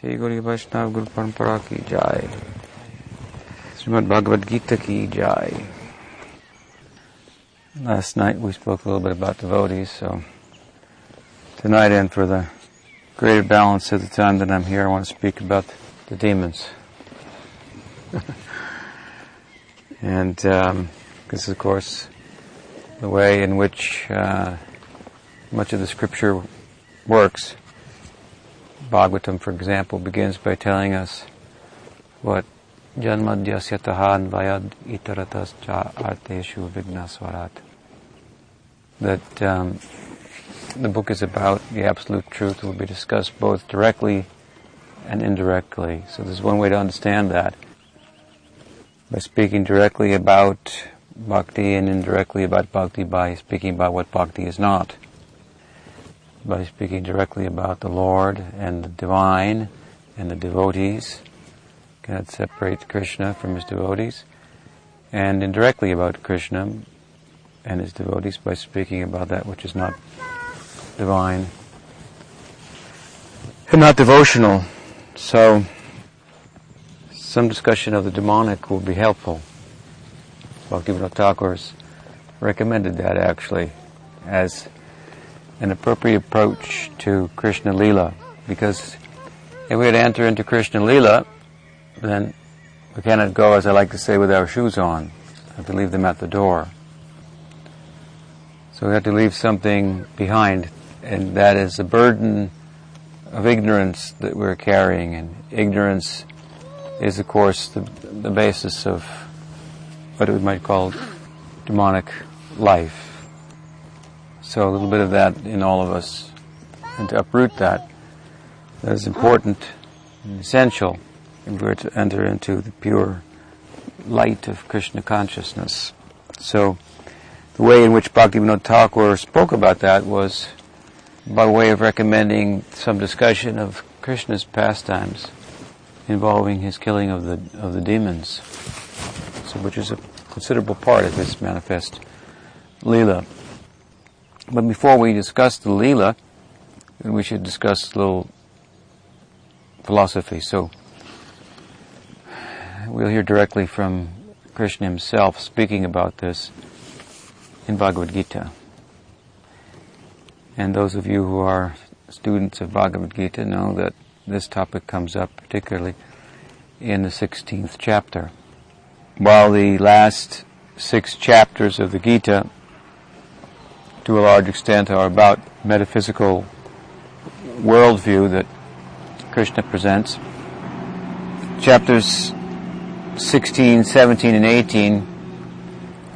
श्री गुरु वैष्णव गुरु परंपरा की जाय Srimad Bhagavad Gita ki jai. Last night we spoke a little bit about devotees, so tonight and for the greater balance of the time that I'm here, I want to speak about the demons. and um, this is, of course, the way in which uh, much of the scripture works. Bhagavatam, for example, begins by telling us what Janmadhyasya tahan vayad itaratas cha arteshu vignaswarat. That um, the book is about the absolute truth will be discussed both directly and indirectly. So there's one way to understand that. By speaking directly about bhakti and indirectly about bhakti by speaking about what bhakti is not by speaking directly about the Lord and the divine and the devotees. God separates Krishna from his devotees. And indirectly about Krishna and his devotees by speaking about that which is not divine and not devotional. So, some discussion of the demonic will be helpful. Bhaktivinoda Thakur's recommended that actually as an appropriate approach to Krishna Lila. Because if we had to enter into Krishna Lila, then we cannot go, as I like to say, with our shoes on. We have to leave them at the door. So we have to leave something behind, and that is the burden of ignorance that we're carrying. And ignorance is, of course, the, the basis of what we might call demonic life. So a little bit of that in all of us. And to uproot that, that is important and essential if we're to enter into the pure light of Krishna consciousness. So the way in which Bhaktivinoda Thakur spoke about that was by way of recommending some discussion of Krishna's pastimes involving his killing of the of the demons, so which is a considerable part of his manifest lila. But before we discuss the Leela, we should discuss a little philosophy. So, we'll hear directly from Krishna himself speaking about this in Bhagavad Gita. And those of you who are students of Bhagavad Gita know that this topic comes up particularly in the 16th chapter. While the last six chapters of the Gita to a large extent are about metaphysical worldview that Krishna presents. Chapters 16, 17, and 18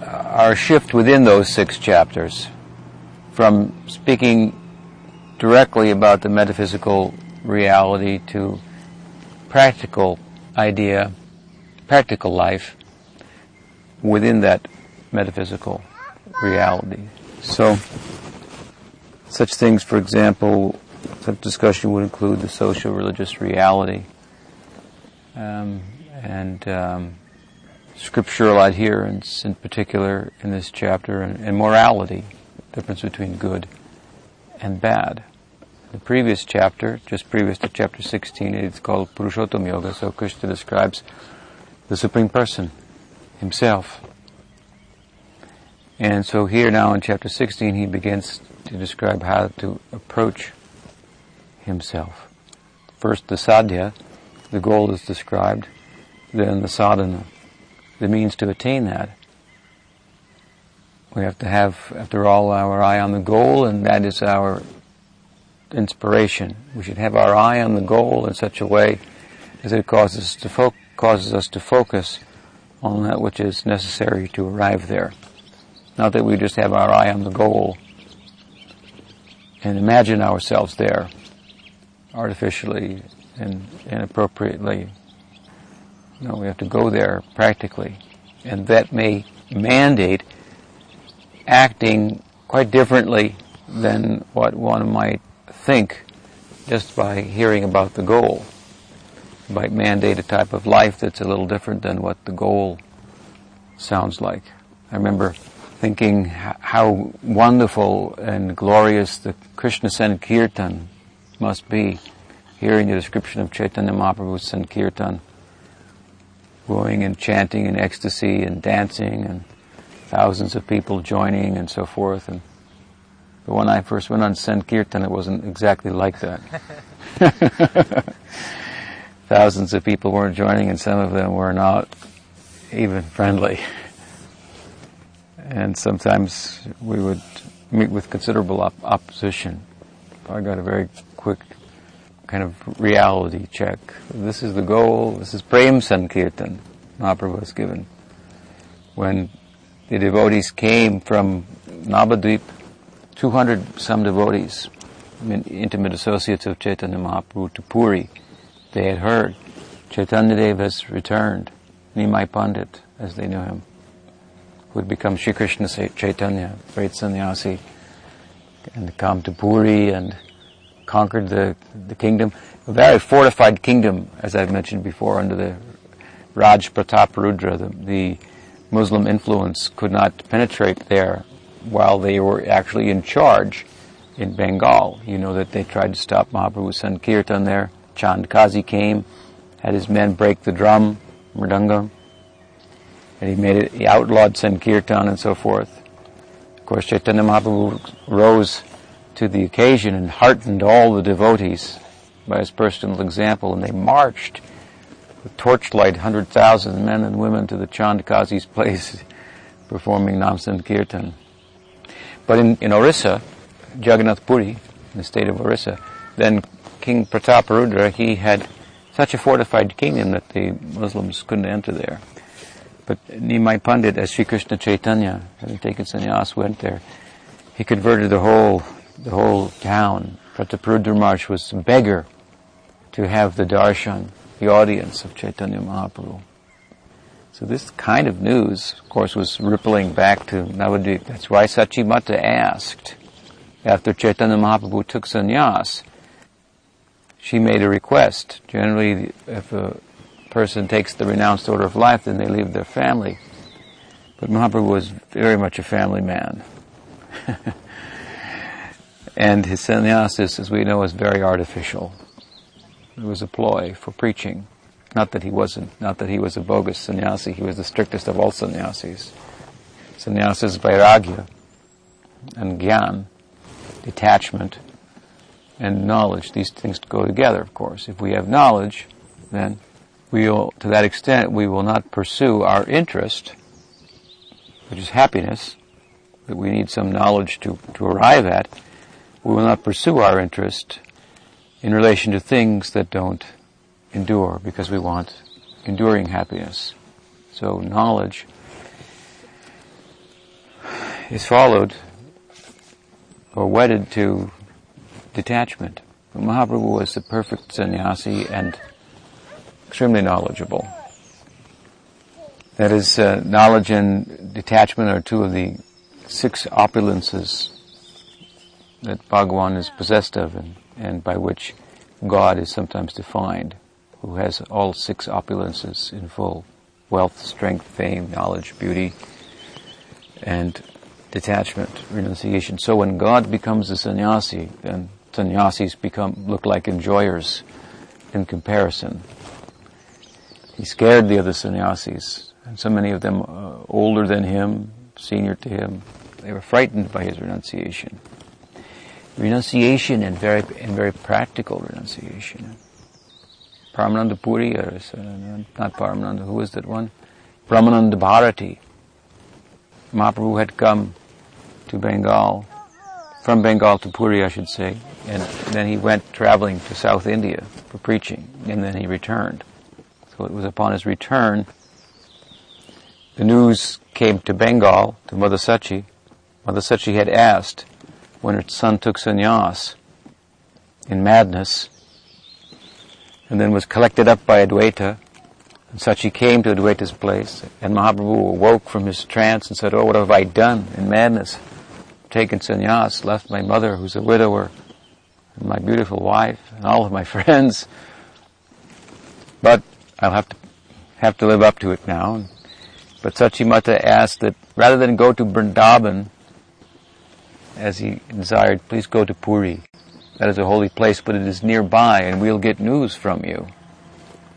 uh, are a shift within those six chapters from speaking directly about the metaphysical reality to practical idea, practical life within that metaphysical reality. So, such things, for example, such discussion would include the social religious reality um, and um, scriptural adherence, in particular, in this chapter, and, and morality, difference between good and bad. The previous chapter, just previous to chapter 16, it's called Purushottam Yoga, so Krishna describes the Supreme Person, Himself. And so here now in chapter 16 he begins to describe how to approach himself. First the sadhya, the goal is described, then the sadhana, the means to attain that. We have to have, after all, our eye on the goal and that is our inspiration. We should have our eye on the goal in such a way as it causes us to, fo- causes us to focus on that which is necessary to arrive there. Not that we just have our eye on the goal and imagine ourselves there artificially and inappropriately. No, we have to go there practically. And that may mandate acting quite differently than what one might think just by hearing about the goal. It might mandate a type of life that's a little different than what the goal sounds like. I remember thinking how wonderful and glorious the Krishna Sankirtan must be hearing the description of Chaitanya Mahaprabhu's Sankirtan, going and chanting in ecstasy and dancing and thousands of people joining and so forth. And but when I first went on Sankirtan, it wasn't exactly like that. thousands of people weren't joining and some of them were not even friendly. And sometimes we would meet with considerable op- opposition. I got a very quick kind of reality check. This is the goal. This is Prem Sankirtan Mahaprabhu was given. When the devotees came from Navadvip, 200 some devotees, intimate associates of Chaitanya Mahaprabhu to Puri, they had heard Chaitanya Dev has returned, Nimai Pandit, as they knew him, who had become Sri Krishna Chaitanya, great sannyasi, and come to Puri and conquered the, the kingdom. A very fortified kingdom, as I've mentioned before, under the Raj Pratap Rudra. The, the Muslim influence could not penetrate there while they were actually in charge in Bengal. You know that they tried to stop Mahaprabhu's Sankirtan there. Chand Kazi came, had his men break the drum, mridangam, and he made it, he outlawed Sankirtan and so forth. Of course, Chaitanya Mahaprabhu rose to the occasion and heartened all the devotees by his personal example, and they marched with torchlight, 100,000 men and women to the Chandkazi's place performing Nam Sankirtan. But in, in Orissa, Jagannath Puri, in the state of Orissa, then King Prataparudra, he had such a fortified kingdom that the Muslims couldn't enter there. But Nimai Pandit, as Sri Krishna Chaitanya, having taken sannyas, went there. He converted the whole the whole town. Prataparudra Maharaj was a beggar to have the darshan, the audience of Chaitanya Mahaprabhu. So this kind of news, of course, was rippling back to Navadvip. That's why Sachimata asked, after Chaitanya Mahaprabhu took sannyas, she made a request. Generally, if a person takes the renounced order of life, then they leave their family. But Mahaprabhu was very much a family man. And his sannyasis, as we know, is very artificial. It was a ploy for preaching. Not that he wasn't, not that he was a bogus sannyasi, he was the strictest of all sannyasis. Sannyasa is vairagya and gyan, detachment and knowledge. These things go together, of course. If we have knowledge, then will, to that extent, we will not pursue our interest, which is happiness, that we need some knowledge to, to arrive at, we will not pursue our interest in relation to things that don't endure because we want enduring happiness. So knowledge is followed or wedded to detachment. Mahaprabhu was the perfect sannyasi and extremely knowledgeable. That is, uh, knowledge and detachment are two of the six opulences that Bhagwan is possessed of and, and by which God is sometimes defined, who has all six opulences in full. Wealth, strength, fame, knowledge, beauty, and detachment, renunciation. So when God becomes a sannyasi, then sannyasis become, look like enjoyers in comparison. He scared the other sannyasis, and so many of them uh, older than him, senior to him, they were frightened by his renunciation renunciation and very and very practical renunciation. Paramananda Puri, or uh, not Paramananda, who was that one? Brahmananda Bharati. Mahaprabhu had come to Bengal, from Bengal to Puri, I should say, and then he went traveling to South India for preaching, and then he returned. It was upon his return, the news came to Bengal, to Mother Sachi. Mother Sachi had asked when her son took sannyas in madness and then was collected up by Adwaita. And Sachi came to Adwaita's place and Mahaprabhu awoke from his trance and said, Oh, what have I done in madness? Taken sannyas, left my mother who's a widower, and my beautiful wife, and all of my friends. But I'll have to, have to live up to it now. But Sachimata asked that rather than go to Vrindavan, as he desired, please go to Puri. That is a holy place, but it is nearby and we'll get news from you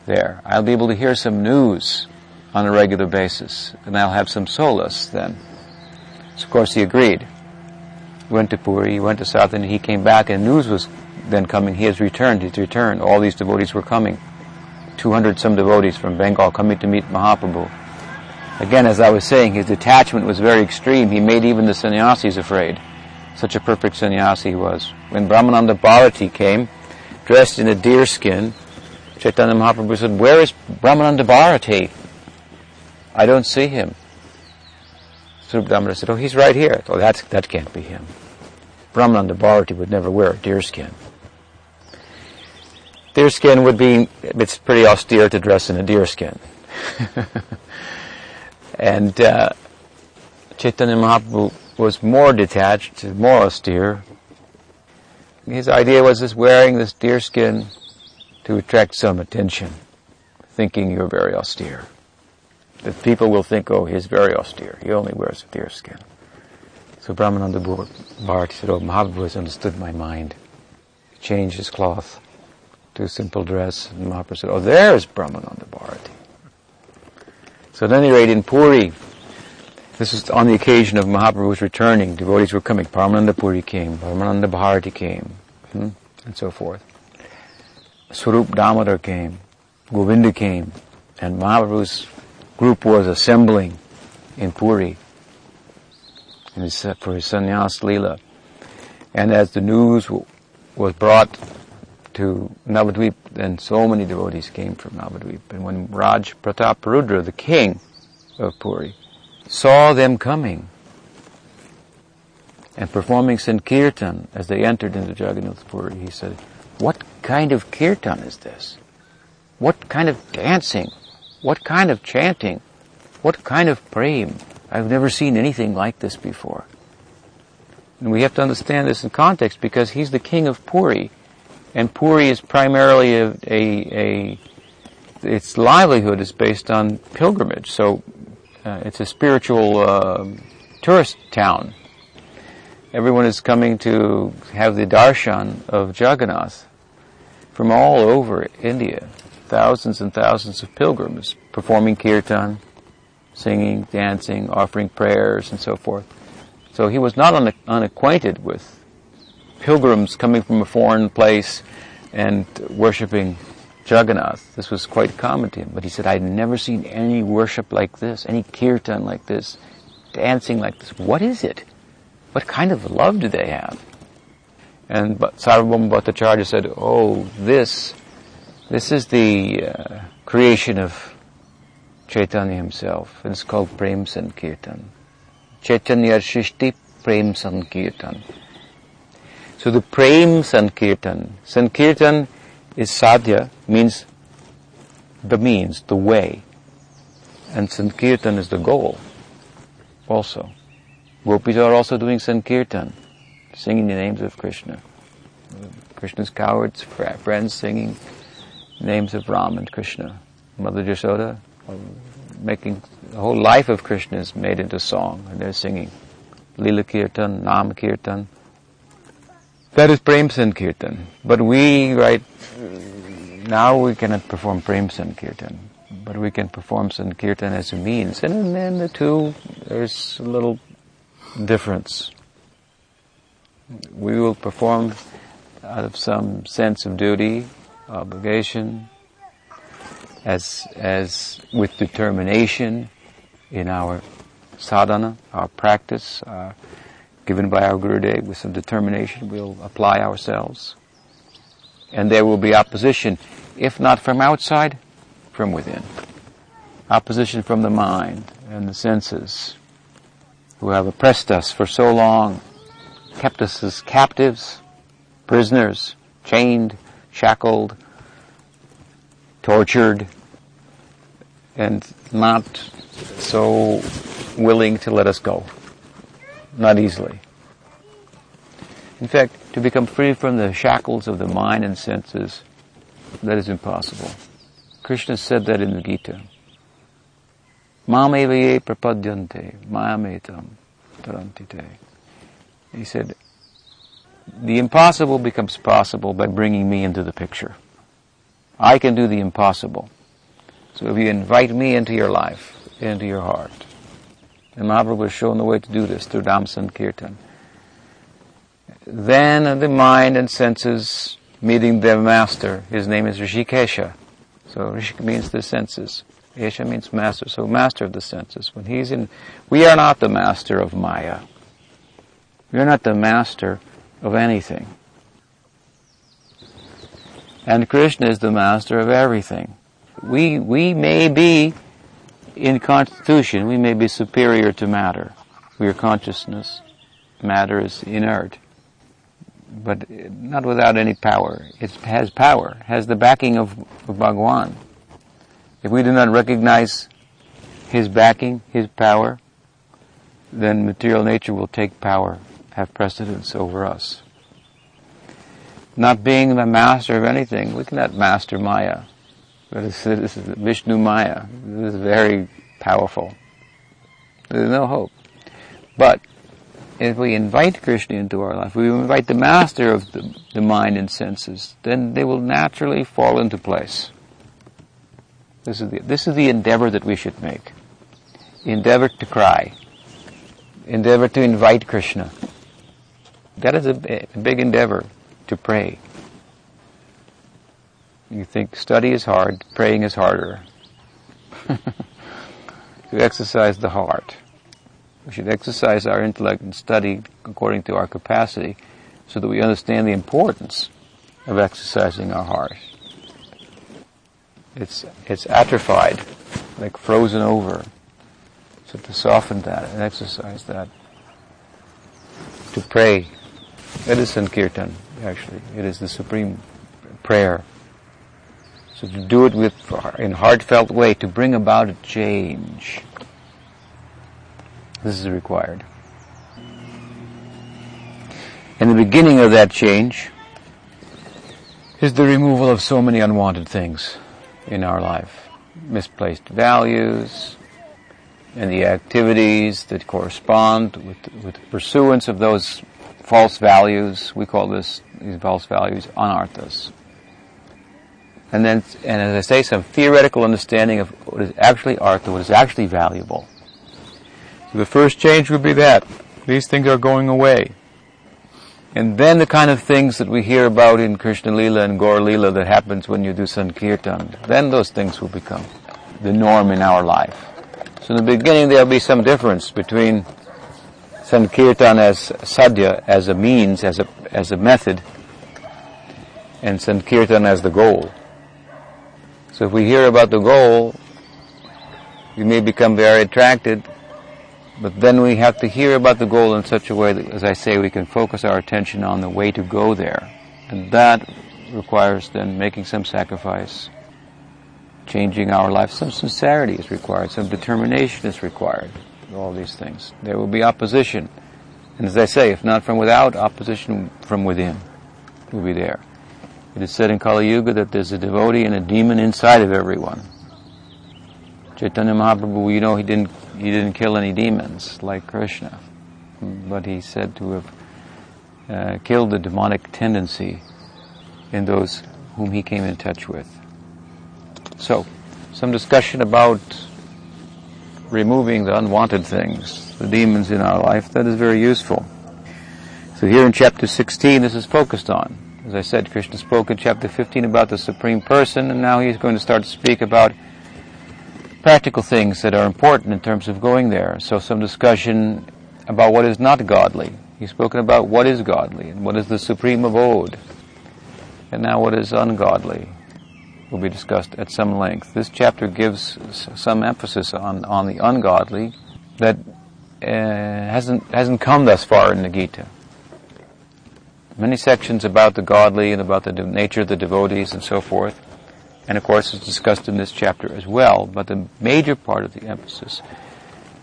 there. I'll be able to hear some news on a regular basis and I'll have some solace then. So of course he agreed. He went to Puri, he went to South and he came back and news was then coming. He has returned, he's returned. All these devotees were coming. 200 some devotees from Bengal coming to meet Mahaprabhu. Again, as I was saying, his detachment was very extreme. He made even the sannyasis afraid. Such a perfect sannyasi he was. When Brahmananda Bharati came, dressed in a deer skin, Chaitanya Mahaprabhu said, Where is Brahmananda Bharati? I don't see him. Damodar said, Oh, he's right here. Oh, that's, that can't be him. Brahmananda Bharati would never wear a deer skin. Deer skin would be, it's pretty austere to dress in a deer skin. and uh, Chaitanya Mahaprabhu was more detached, more austere. His idea was this wearing this deer skin to attract some attention, thinking you're very austere. That people will think, oh, he's very austere. He only wears a deer skin. So Brahmananda Bharati said, oh, Mahaprabhu has understood my mind. He changed his cloth to simple dress. And Mahaprabhu said, oh, there's Brahmananda Bharati. So at any rate, in Puri, this was on the occasion of Mahaprabhu's returning. Devotees were coming. Paramananda Puri came. Paramananda Bharati came. Hmm? And so forth. Swarup Damodar came. Govinda came. And Mahaprabhu's group was assembling in Puri for his sannyas leela. And as the news was brought to Navadvip, then so many devotees came from Navadvip. And when Raj Pratap Rudra, the king of Puri, saw them coming and performing Sankirtan as they entered into Jagannath Puri, he said, what kind of kirtan is this? What kind of dancing? What kind of chanting? What kind of praying? I've never seen anything like this before. And we have to understand this in context because he's the king of Puri. And Puri is primarily a, a, a its livelihood is based on pilgrimage. So uh, it's a spiritual uh, tourist town. Everyone is coming to have the darshan of Jagannath from all over India. Thousands and thousands of pilgrims performing kirtan, singing, dancing, offering prayers, and so forth. So he was not un- unacquainted with pilgrims coming from a foreign place and worshipping Jagannath. This was quite common to him. But he said, I'd never seen any worship like this, any kirtan like this, dancing like this. What is it? What kind of love do they have? And Sarvabhauma Bhattacharya said, oh, this, this is the uh, creation of Chaitanya himself. It's called Prem Sankirtan. Chaitanya Shishti Prem Sankirtan. So the Prem Sankirtan, Sankirtan is sadhya, means the means, the way. And Sankirtan is the goal also. Gopis are also doing Sankirtan, singing the names of Krishna. Krishna's cowards, friends singing names of Ram and Krishna. Mother Yashoda, making the whole life of Krishna is made into song, and they're singing. Lila Kirtan, Nam Kirtan, that is Prem Sankirtan. But we, right, now we cannot perform Prem Sankirtan. But we can perform Sankirtan as a means. And then the two, there's a little difference. We will perform out of some sense of duty, obligation, as, as with determination in our sadhana, our practice, our given by our Gurudev with some determination, we'll apply ourselves. And there will be opposition, if not from outside, from within. Opposition from the mind and the senses, who have oppressed us for so long, kept us as captives, prisoners, chained, shackled, tortured, and not so willing to let us go. Not easily. In fact, to become free from the shackles of the mind and senses, that is impossible. Krishna said that in the Gita. Mamevaye prapadyante, mayametam tarantite. He said, the impossible becomes possible by bringing me into the picture. I can do the impossible. So if you invite me into your life, into your heart, and Mahaprabhu has shown the way to do this through Nam Sankirtan, then the mind and senses meeting their master. His name is Rishikesha. So Rishik means the senses. Esha means master, so master of the senses. When he's in, we are not the master of Maya. We are not the master of anything. And Krishna is the master of everything. We, we may be, in constitution, we may be superior to matter. We are consciousness. Matter is inert. But not without any power. It has power, has the backing of, of Bhagwan. If we do not recognize his backing, his power, then material nature will take power, have precedence over us. Not being the master of anything, we cannot master Maya. This is Vishnu Maya. This is very powerful. There's no hope. But if we invite Krishna into our life, we invite the master of the, the mind and senses, then they will naturally fall into place. This is the, this is the endeavor that we should make. Endeavor to cry. Endeavor to invite Krishna. That is a, a big endeavor to pray. You think study is hard, praying is harder. to exercise the heart. We should exercise our intellect and study according to our capacity so that we understand the importance of exercising our heart. It's, it's atrophied, like frozen over. So to soften that and exercise that. To pray. It is Sankirtan, actually. It is the supreme prayer. So to do it with, in heartfelt way, to bring about a change. This is required. And the beginning of that change is the removal of so many unwanted things in our life. Misplaced values and the activities that correspond with, with the pursuance of those false values. We call this, these false values, anarthas. And then, and as I say, some theoretical understanding of what is actually art and what is actually valuable. So the first change would be that. These things are going away. And then the kind of things that we hear about in Krishna Lila and Gaur Lila that happens when you do Sankirtan, then those things will become the norm in our life. So in the beginning there'll be some difference between Sankirtan as sadhya, as a means, as a, as a method, and Sankirtan as the goal. So if we hear about the goal, we may become very attracted but then we have to hear about the goal in such a way that, as I say, we can focus our attention on the way to go there. And that requires then making some sacrifice, changing our life. Some sincerity is required, some determination is required, all these things. There will be opposition. And as I say, if not from without, opposition from within will be there. It is said in Kali Yuga that there's a devotee and a demon inside of everyone. Chaitanya Mahaprabhu, you know, he didn't he didn't kill any demons like Krishna, but he said to have uh, killed the demonic tendency in those whom he came in touch with. So, some discussion about removing the unwanted things, the demons in our life, that is very useful. So here in chapter 16, this is focused on. As I said, Krishna spoke in chapter 15 about the Supreme Person, and now he's going to start to speak about practical things that are important in terms of going there. So some discussion about what is not godly. He's spoken about what is godly and what is the supreme abode. And now what is ungodly will be discussed at some length. This chapter gives some emphasis on, on the ungodly that uh, hasn't, hasn't come thus far in the Gita. Many sections about the godly and about the nature of the devotees and so forth and of course it's discussed in this chapter as well, but the major part of the emphasis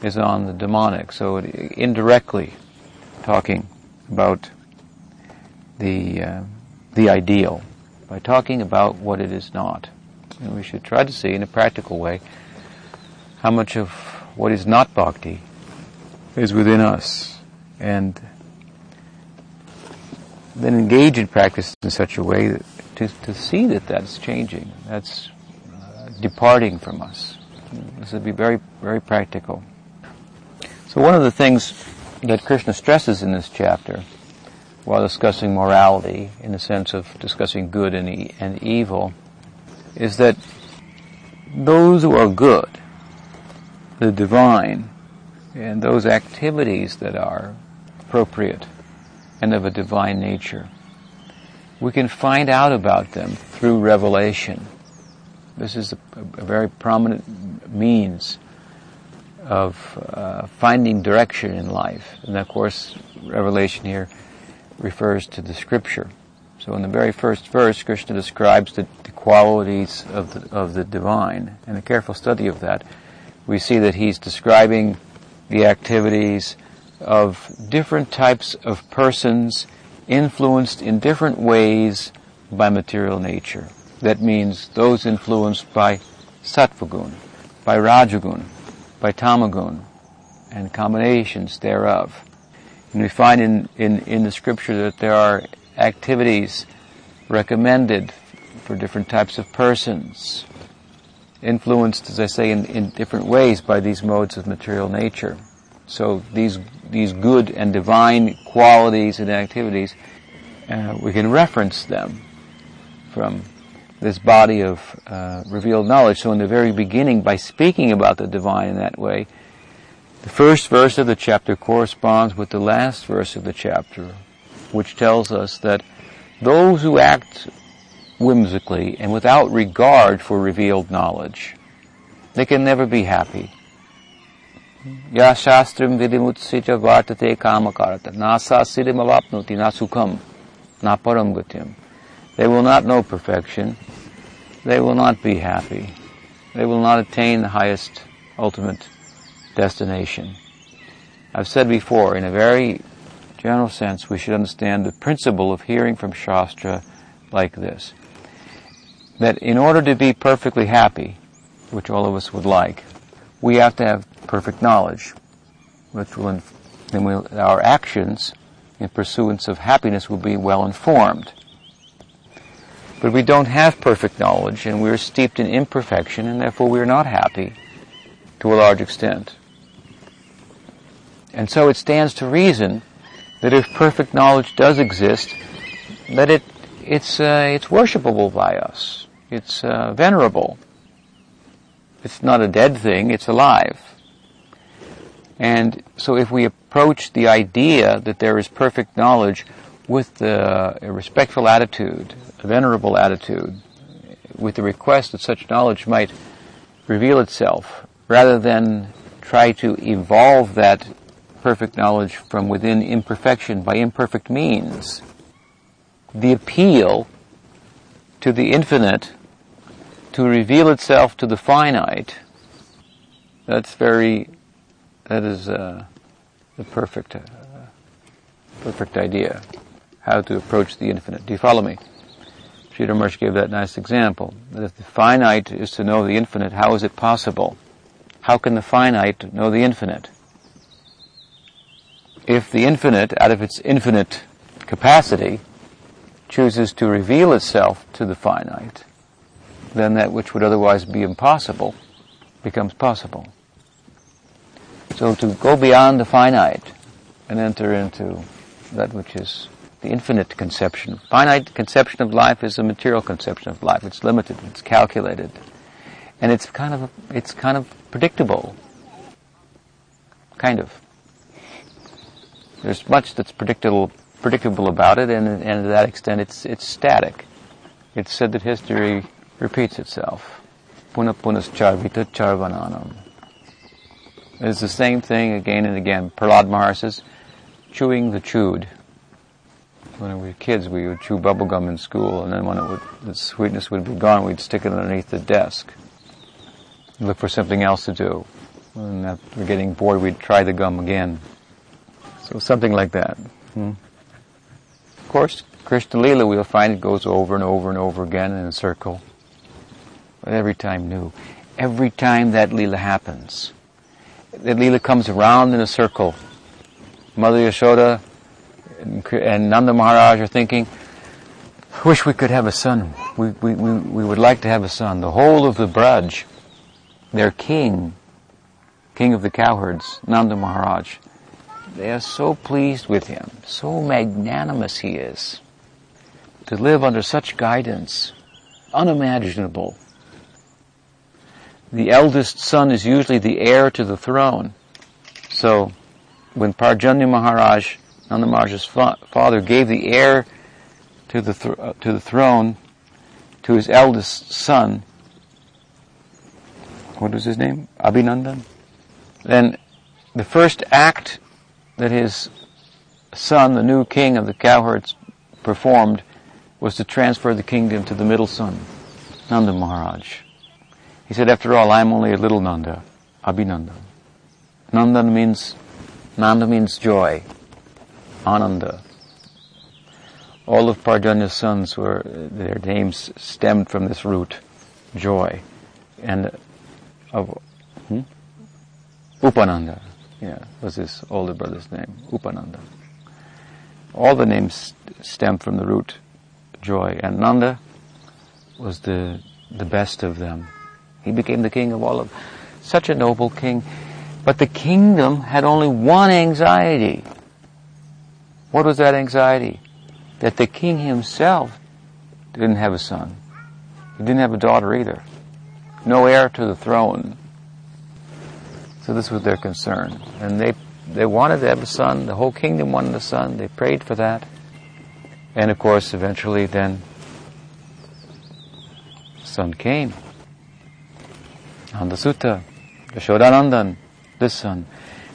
is on the demonic, so indirectly talking about the, uh, the ideal by talking about what it is not. And we should try to see in a practical way how much of what is not bhakti is within us and then engage in practice in such a way that, to, to see that that's changing, that's uh, departing from us. This would be very, very practical. So one of the things that Krishna stresses in this chapter, while discussing morality, in the sense of discussing good and, e- and evil, is that those who are good, the divine, and those activities that are appropriate and of a divine nature. We can find out about them through revelation. This is a, a very prominent means of uh, finding direction in life. And of course, revelation here refers to the scripture. So in the very first verse, Krishna describes the, the qualities of the, of the divine. And a careful study of that, we see that he's describing the activities of different types of persons influenced in different ways by material nature. That means those influenced by sattvagun, by rajagun, by tamagun, and combinations thereof. And we find in, in, in the scripture that there are activities recommended for different types of persons, influenced, as I say, in, in different ways by these modes of material nature. So these these good and divine qualities and activities, uh, we can reference them from this body of uh, revealed knowledge. So in the very beginning, by speaking about the divine in that way, the first verse of the chapter corresponds with the last verse of the chapter, which tells us that those who act whimsically and without regard for revealed knowledge, they can never be happy. Ya shastrim vidimutsija vartate kamakarata. Nasa siddhim na sukham na gatyam. They will not know perfection. They will not be happy. They will not attain the highest ultimate destination. I've said before, in a very general sense, we should understand the principle of hearing from Shastra like this. That in order to be perfectly happy, which all of us would like, we have to have perfect knowledge, which will, then we'll, our actions in pursuance of happiness will be well informed. But we don't have perfect knowledge and we're steeped in imperfection and therefore we're not happy to a large extent. And so it stands to reason that if perfect knowledge does exist, that it, it's, uh, it's worshipable by us. It's uh, venerable. It's not a dead thing, it's alive. And so if we approach the idea that there is perfect knowledge with a respectful attitude, a venerable attitude, with the request that such knowledge might reveal itself, rather than try to evolve that perfect knowledge from within imperfection by imperfect means, the appeal to the infinite to reveal itself to the finite, that's very that is uh, the perfect, uh, perfect idea. How to approach the infinite. Do you follow me? Sridhar Maharaj gave that nice example. That if the finite is to know the infinite, how is it possible? How can the finite know the infinite? If the infinite, out of its infinite capacity, chooses to reveal itself to the finite, then that which would otherwise be impossible becomes possible. So to go beyond the finite and enter into that which is the infinite conception. Finite conception of life is a material conception of life. It's limited, it's calculated, and it's kind of it's kind of predictable. Kind of. There's much that's predictable predictable about it, and, and to that extent, it's it's static. It's said that history repeats itself. Puna punas charvita charvananam. It's the same thing again and again. Prahlad Maharaj says, chewing the chewed. When we were kids, we would chew bubblegum in school, and then when would, the sweetness would be gone, we'd stick it underneath the desk. Look for something else to do. When after getting bored, we'd try the gum again. So something like that. Hmm? Of course, Krishna Lila, we'll find it goes over and over and over again in a circle. But every time new. Every time that Lila happens, that Leela comes around in a circle. Mother Yashoda and Nanda Maharaj are thinking, I wish we could have a son. We, we, we, we would like to have a son. The whole of the Braj, their king, king of the cowherds, Nanda Maharaj, they are so pleased with him, so magnanimous he is, to live under such guidance, unimaginable. The eldest son is usually the heir to the throne. So, when Parjanya Maharaj, Nanda Maharaj's fa- father, gave the heir to the, th- uh, to the throne to his eldest son, what was his name? Abhinandan? Then the first act that his son, the new king of the cowherds, performed was to transfer the kingdom to the middle son, Nanda Maharaj. He said, after all, I am only a little Nanda, Abhinandan. Nanda means, Nanda means joy, Ananda. All of Parjanya's sons were, their names stemmed from this root, joy. And of, hmm? Upananda, yeah, was his older brother's name, Upananda. All the names stem from the root joy, and Nanda was the the best of them. He became the king of all of such a noble king. But the kingdom had only one anxiety. What was that anxiety? That the king himself didn't have a son. He didn't have a daughter either. No heir to the throne. So this was their concern. And they, they wanted to have a son. The whole kingdom wanted a son. They prayed for that. And of course, eventually then, son came. Nanda Sutta, Yashodanandan, this son.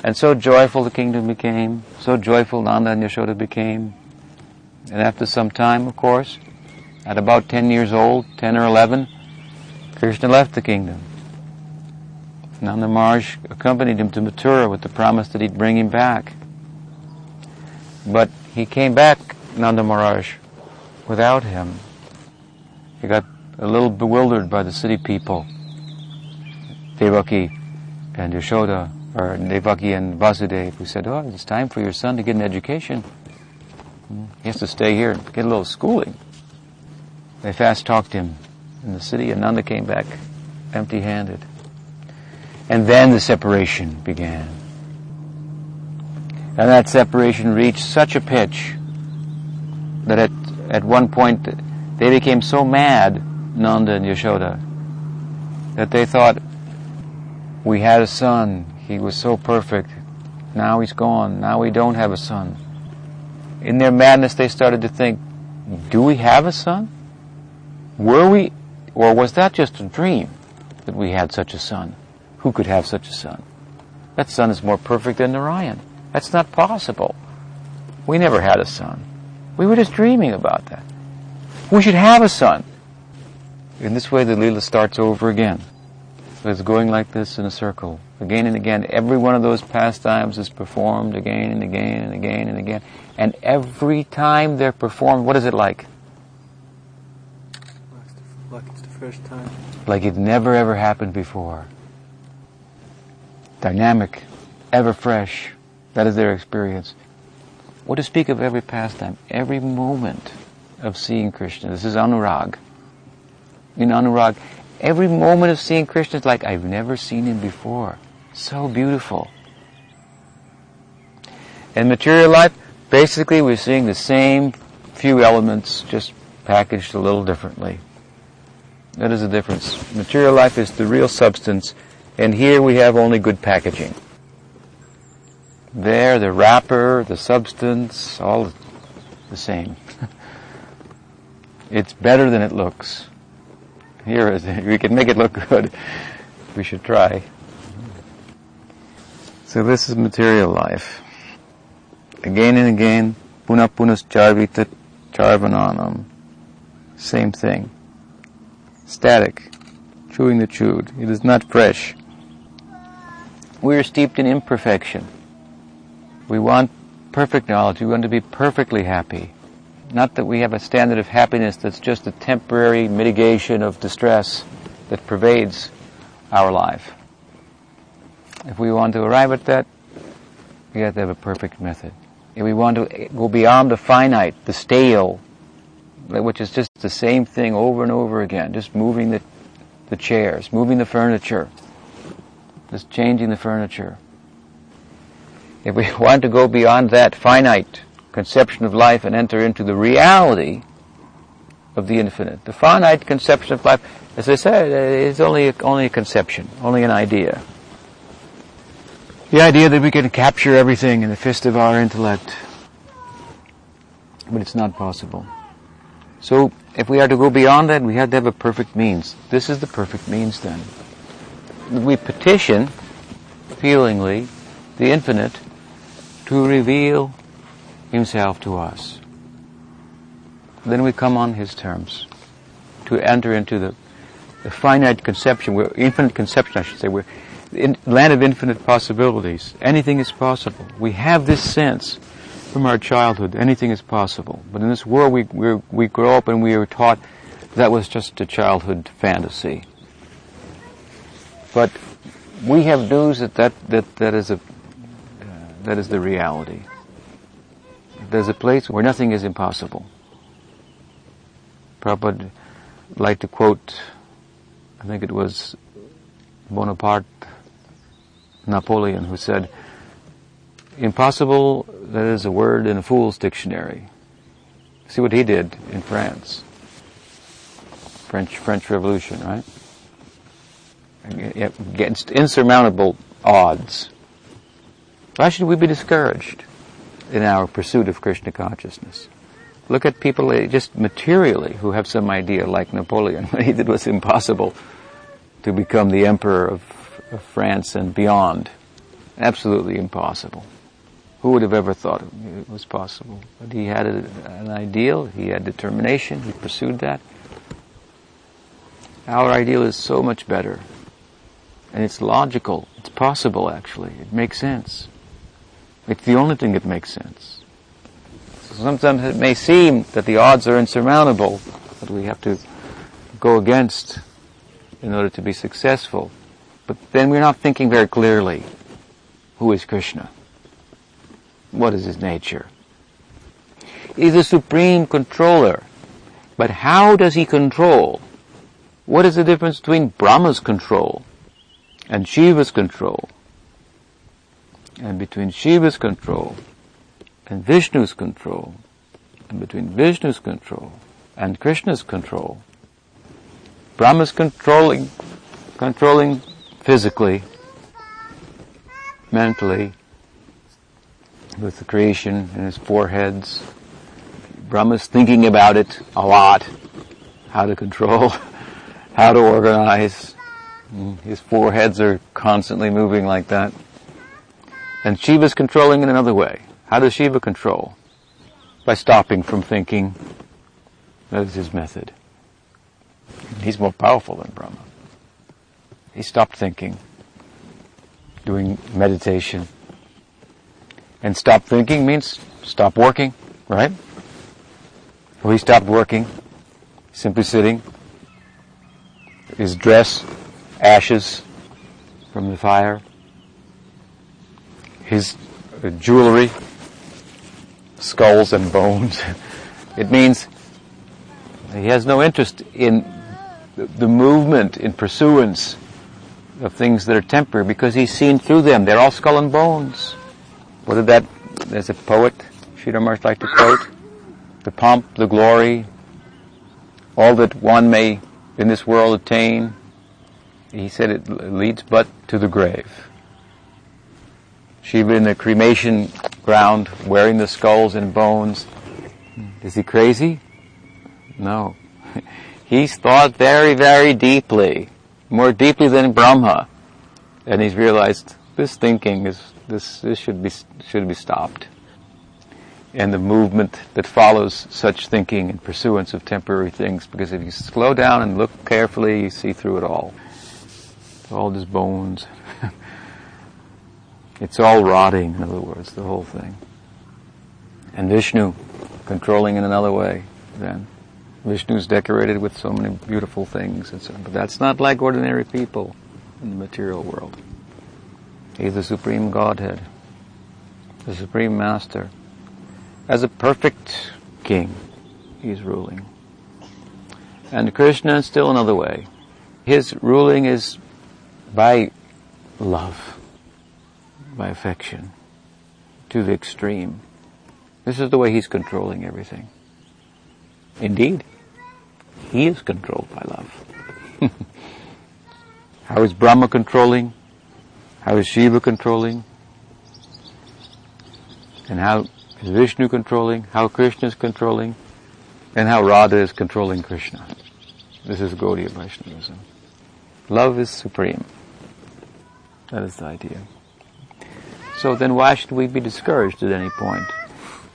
And so joyful the kingdom became, so joyful Nanda and Yashoda became. And after some time, of course, at about 10 years old, 10 or 11, Krishna left the kingdom. Nanda Maharaj accompanied him to Mathura with the promise that he'd bring him back. But he came back, Nanda Maharaj, without him. He got a little bewildered by the city people. Devaki and Yashoda, or Devaki and Vasudeva, who said, oh, it's time for your son to get an education. Hmm, he has to stay here and get a little schooling. They fast talked him in the city, and Nanda came back empty-handed. And then the separation began. And that separation reached such a pitch that at, at one point they became so mad, Nanda and Yashoda, that they thought, we had a son, he was so perfect, now he's gone, now we don't have a son. In their madness they started to think, do we have a son? Were we, or was that just a dream that we had such a son? Who could have such a son? That son is more perfect than Narayan. That's not possible. We never had a son. We were just dreaming about that. We should have a son. In this way, the Leela starts over again. So it's going like this in a circle. Again and again. Every one of those pastimes is performed again and again and again and again. And every time they're performed, what is it like? Like it's the first time. Like it never ever happened before. Dynamic, ever fresh. That is their experience. What to speak of every pastime? Every moment of seeing Krishna. This is Anurag. In Anurag, every moment of seeing Krishna is like I've never seen him before. So beautiful. In material life, basically we're seeing the same few elements, just packaged a little differently. That is the difference. Material life is the real substance, and here we have only good packaging. There, the wrapper, the substance, all the same. it's better than it looks. Here, we can make it look good. We should try. So this is material life. Again and again, puna punas charvita charvananam. Same thing. Static. Chewing the chewed. It is not fresh. We are steeped in imperfection. We want perfect knowledge. We want to be perfectly happy. Not that we have a standard of happiness that's just a temporary mitigation of distress that pervades our life. If we want to arrive at that, we have to have a perfect method. if we want to go beyond the finite, the stale, which is just the same thing over and over again, just moving the, the chairs, moving the furniture, just changing the furniture. If we want to go beyond that finite conception of life and enter into the reality of the infinite, the finite conception of life, as I said, uh, is only a, only a conception, only an idea. The idea that we can capture everything in the fist of our intellect, but it's not possible. So if we are to go beyond that, we have to have a perfect means. This is the perfect means then. We petition, feelingly, the infinite to reveal himself to us. Then we come on his terms to enter into the, the finite conception, where infinite conception, I should say, where in, land of infinite possibilities. Anything is possible. We have this sense from our childhood. Anything is possible. But in this world, we, we, we grow up and we are taught that was just a childhood fantasy. But we have news that that, that, that is a, uh, that is the reality. There's a place where nothing is impossible. Prabhupada liked to quote, I think it was Bonaparte, Napoleon, who said, Impossible, that is a word in a fool's dictionary. See what he did in France. French, French Revolution, right? Against insurmountable odds. Why should we be discouraged in our pursuit of Krishna consciousness? Look at people eh, just materially who have some idea like Napoleon. What he did was impossible to become the emperor of, of France and beyond. Absolutely impossible. Who would have ever thought it was possible? But he had a, an ideal, he had determination, he pursued that. Our ideal is so much better. And it's logical. It's possible, actually. It makes sense. It's the only thing that makes sense. So sometimes it may seem that the odds are insurmountable, that we have to go against in order to be successful. But then we're not thinking very clearly. Who is Krishna? What is his nature? He's a supreme controller. But how does he control? What is the difference between Brahma's control and Shiva's control? And between Shiva's control and Vishnu's control, and between Vishnu's control and Krishna's control. Brahma's controlling, controlling physically, mentally, with the creation in his four heads. Brahma's thinking about it a lot, how to control, how to organize. Mm, his four heads are constantly moving like that. And Shiva's controlling in another way. How does Shiva control? By stopping from thinking. That is his method. He's more powerful than Brahma. He stopped thinking, doing meditation, and stop thinking means stop working, right? Well, he stopped working, simply sitting. His dress, ashes from the fire. His uh, jewelry, skulls and bones. it means he has no interest in the movement, in pursuance of things that are temporary because he's seen through them. They're all skull and bones. What did that, there's a poet, Sridhar Maharaj like to quote, the pomp, the glory, all that one may in this world attain, he said it leads but to the grave. Shiva in the cremation ground, wearing the skulls and bones. Is he crazy? No. He's thought very, very deeply, more deeply than Brahma. And he's realized this thinking is this, this should be, should be stopped. And the movement that follows such thinking and pursuance of temporary things, because if you slow down and look carefully, you see through it all. All just bones. It's all rotting, in other words, the whole thing. And Vishnu, controlling in another way, then. Vishnu's decorated with so many beautiful things, and so, but that's not like ordinary people in the material world. He's the Supreme Godhead, the Supreme Master, as a perfect king. He's ruling. And Krishna is still another way. His ruling is by love, by affection, to the extreme. This is the way he's controlling everything. Indeed, he is controlled by love. How is Brahma controlling? How is Shiva controlling? And how is Vishnu controlling? How Krishna is controlling? And how Radha is controlling Krishna. This is Gaudiya Vaishnavism. Love is supreme. That is the idea. So then why should we be discouraged at any point?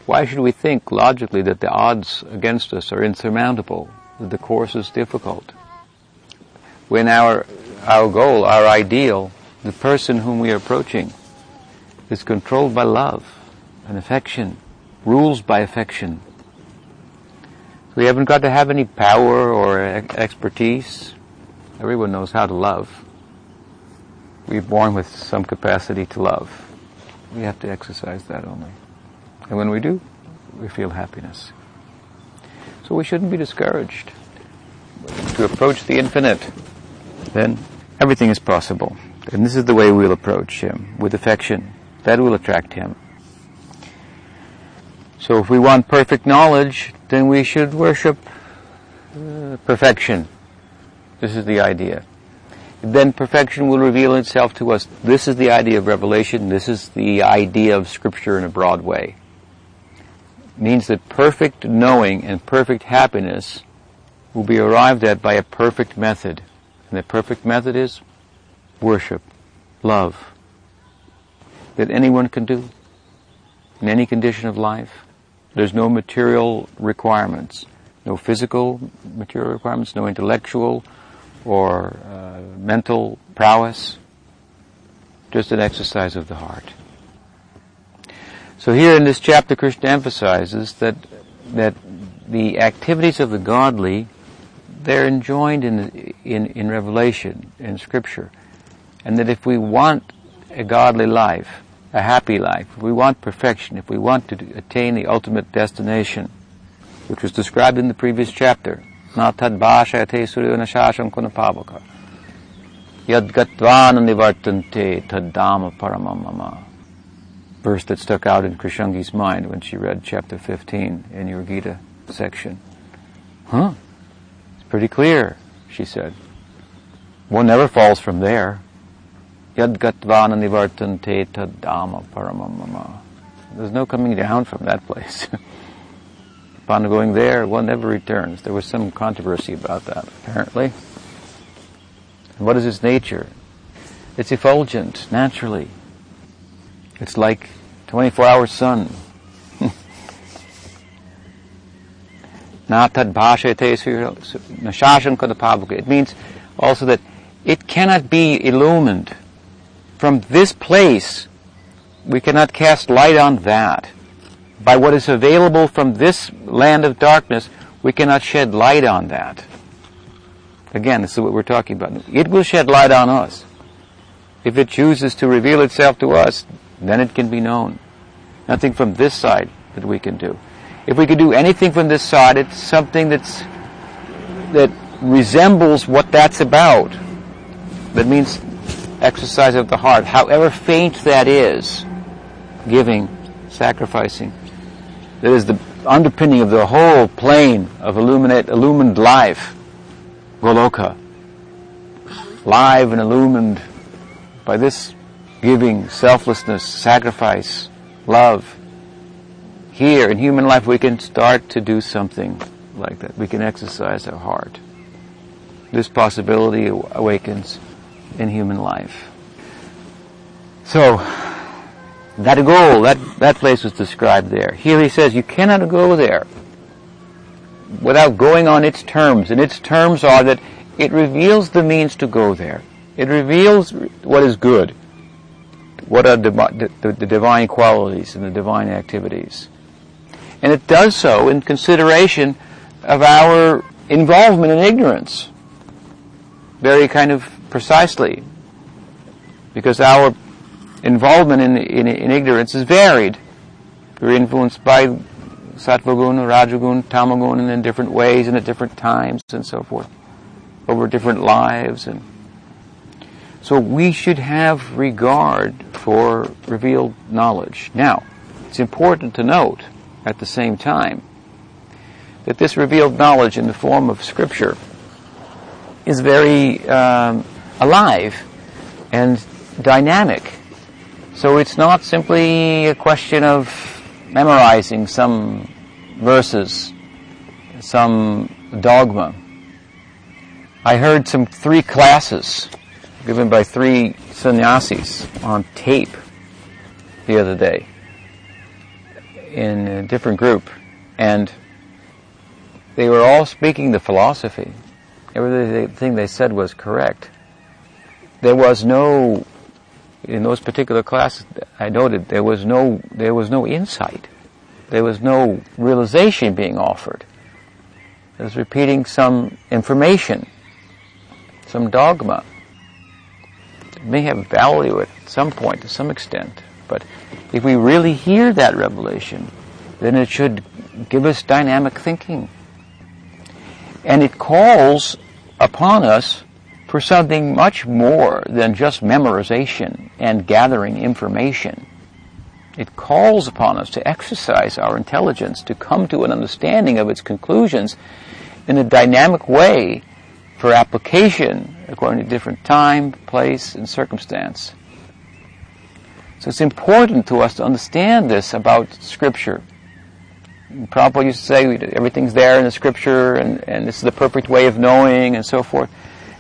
Why should we think logically that the odds against us are insurmountable, that the course is difficult? When our, our goal, our ideal, the person whom we are approaching is controlled by love and affection, rules by affection. We haven't got to have any power or expertise. Everyone knows how to love. We're born with some capacity to love. We have to exercise that only. And when we do, we feel happiness. So we shouldn't be discouraged. To approach the infinite, then everything is possible. And this is the way we'll approach Him, with affection. That will attract Him. So if we want perfect knowledge, then we should worship uh, perfection. This is the idea then perfection will reveal itself to us. This is the idea of revelation. This is the idea of scripture in a broad way. It means that perfect knowing and perfect happiness will be arrived at by a perfect method. And the perfect method is worship, love, that anyone can do in any condition of life. There's no material requirements, no physical material requirements, no intellectual or uh, mental prowess, just an exercise of the heart. So here in this chapter, Krishna emphasizes that that the activities of the godly they're enjoined in in in Revelation in Scripture, and that if we want a godly life, a happy life, if we want perfection, if we want to attain the ultimate destination, which was described in the previous chapter, न तद्भाषयते सूर्यो न शासं कुन पावक यद्गत्वा न nivartante taddama paramamama. Verse that stuck out in Krishangi's mind when she read chapter 15 in your Gita section. Huh? It's pretty clear, she said. One never falls from there. Yadgatvana nivartante taddama paramamama. There's no coming down from that place. Upon going there, one never returns. There was some controversy about that, apparently. And what is its nature? It's effulgent, naturally. It's like 24 hour sun. It means also that it cannot be illumined. From this place, we cannot cast light on that by what is available from this land of darkness, we cannot shed light on that. Again, this is what we're talking about. It will shed light on us. If it chooses to reveal itself to us, then it can be known. Nothing from this side that we can do. If we could do anything from this side, it's something that's, that resembles what that's about. That means exercise of the heart, however faint that is, giving, sacrificing, that is the underpinning of the whole plane of illuminate, illumined life, Goloka. Live and illumined by this giving, selflessness, sacrifice, love. Here in human life we can start to do something like that. We can exercise our heart. This possibility awakens in human life. So, that goal, that, that place was described there. Here he says you cannot go there without going on its terms. And its terms are that it reveals the means to go there. It reveals what is good, what are the, the, the divine qualities and the divine activities. And it does so in consideration of our involvement in ignorance. Very kind of precisely. Because our involvement in, in, in ignorance is varied. We're influenced by Sattvaguna, Rajaguna, Tamaguna in different ways and at different times and so forth, over different lives. And so we should have regard for revealed knowledge. Now, it's important to note at the same time that this revealed knowledge in the form of Scripture is very um, alive and dynamic. So it's not simply a question of memorizing some verses, some dogma. I heard some three classes given by three sannyasis on tape the other day in a different group, and they were all speaking the philosophy. Everything they said was correct. There was no in those particular classes, I noted there was no there was no insight, there was no realization being offered. It was repeating some information, some dogma. It may have value at some point to some extent, but if we really hear that revelation, then it should give us dynamic thinking. And it calls upon us for something much more than just memorization and gathering information. It calls upon us to exercise our intelligence, to come to an understanding of its conclusions in a dynamic way for application according to different time, place, and circumstance. So it's important to us to understand this about Scripture. Prabhupada used to say everything's there in the Scripture and, and this is the perfect way of knowing and so forth.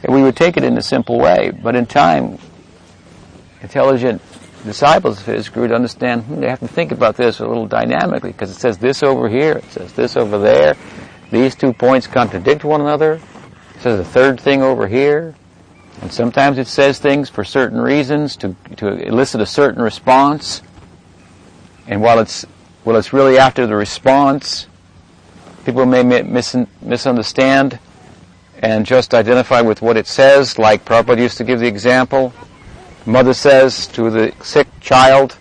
And we would take it in a simple way, but in time, intelligent disciples of his grew to understand hmm, they have to think about this a little dynamically because it says this over here, it says this over there. These two points contradict one another. It says a third thing over here. And sometimes it says things for certain reasons to, to elicit a certain response. And while it's, well, it's really after the response, people may mis- misunderstand and just identify with what it says, like Prabhupada used to give the example. Mother says to the sick child,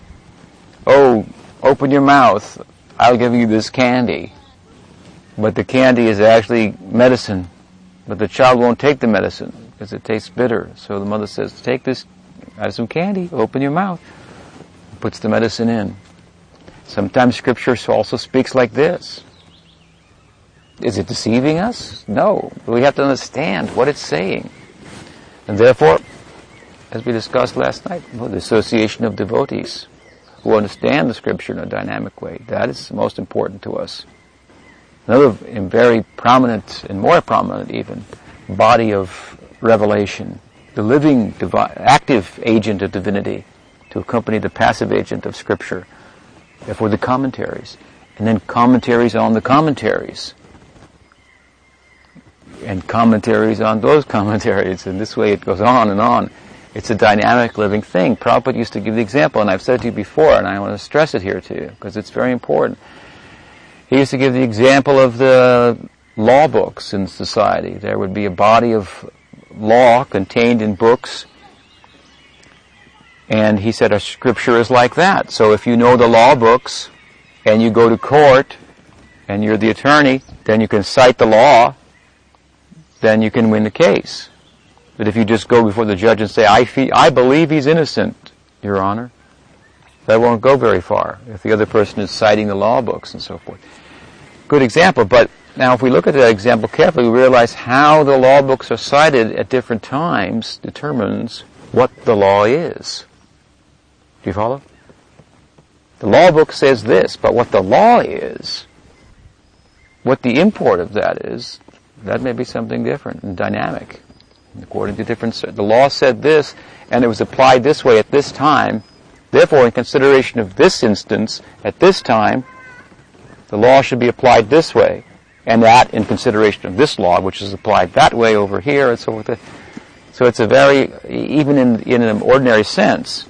Oh, open your mouth, I'll give you this candy. But the candy is actually medicine. But the child won't take the medicine because it tastes bitter. So the mother says, Take this, have some candy, open your mouth. Puts the medicine in. Sometimes scripture also speaks like this. Is it deceiving us? No. We have to understand what it's saying. And therefore, as we discussed last night, the association of devotees who understand the scripture in a dynamic way, that is most important to us. Another very prominent, and more prominent even, body of revelation, the living, divi- active agent of divinity to accompany the passive agent of scripture, therefore the commentaries, and then commentaries on the commentaries, and commentaries on those commentaries, and this way it goes on and on. It's a dynamic living thing. Prabhupada used to give the example, and I've said to you before, and I want to stress it here to you, because it's very important. He used to give the example of the law books in society. There would be a body of law contained in books, and he said a scripture is like that. So if you know the law books, and you go to court, and you're the attorney, then you can cite the law, then you can win the case. But if you just go before the judge and say, I, feel, I believe he's innocent, Your Honor, that won't go very far if the other person is citing the law books and so forth. Good example, but now if we look at that example carefully, we realize how the law books are cited at different times determines what the law is. Do you follow? The law book says this, but what the law is, what the import of that is, that may be something different and dynamic. According to different, the law said this, and it was applied this way at this time. Therefore, in consideration of this instance, at this time, the law should be applied this way, and that in consideration of this law, which is applied that way over here, and so forth. So it's a very, even in, in an ordinary sense,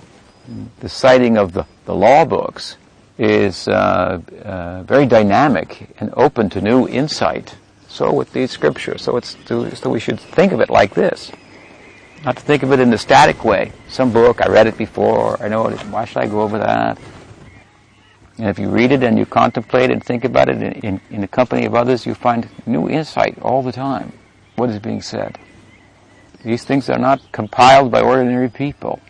the citing of the, the law books is uh, uh, very dynamic and open to new insight so with these scriptures. So it's to, so we should think of it like this. Not to think of it in the static way. Some book, I read it before, I know it, why should I go over that? And if you read it and you contemplate and think about it in, in, in the company of others, you find new insight all the time. What is being said? These things are not compiled by ordinary people.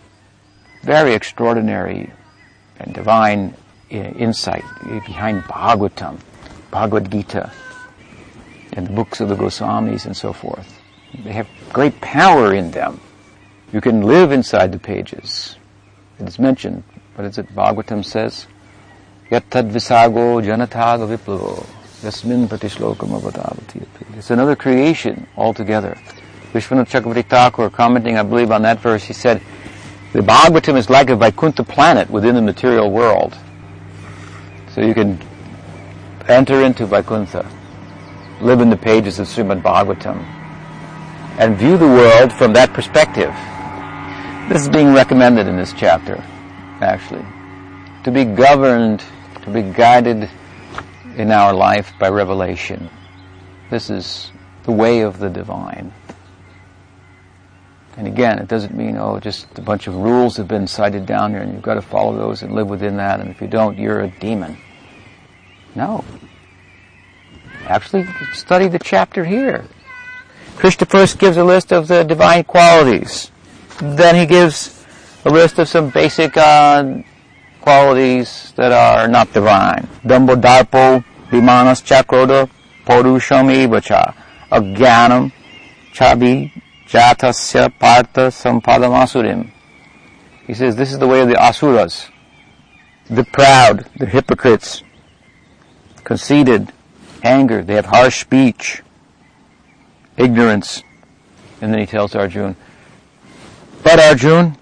Very extraordinary and divine uh, insight behind Bhagavatam, Bhagavad Gita, and the books of the Goswamis and so forth. They have great power in them. You can live inside the pages. It is mentioned, what is it, Bhagavatam says? Yattad visago janataga viplavo yasmin pratishlokam avadavati. It's another creation altogether. Vishwanath Chakravarti Thakur, commenting, I believe, on that verse, he said, the Bhagavatam is like a Vaikuntha planet within the material world. So you can enter into Vaikuntha, live in the pages of Srimad Bhagavatam, and view the world from that perspective. This is being recommended in this chapter, actually. To be governed, to be guided in our life by revelation. This is the way of the divine. And again, it doesn't mean, oh, just a bunch of rules have been cited down here and you've got to follow those and live within that, and if you don't, you're a demon. No. Actually, study the chapter here. Krishna first gives a list of the divine qualities. Then he gives a list of some basic uh, qualities that are not divine. Dambo darpo, vimanas chakroda, porusham evacha, agyanam, chabi, Jatasya Partha Sampadamasurim. He says this is the way of the Asuras, the proud, the hypocrites, conceited, anger, they have harsh speech, ignorance. And then he tells Arjun, but Arjun,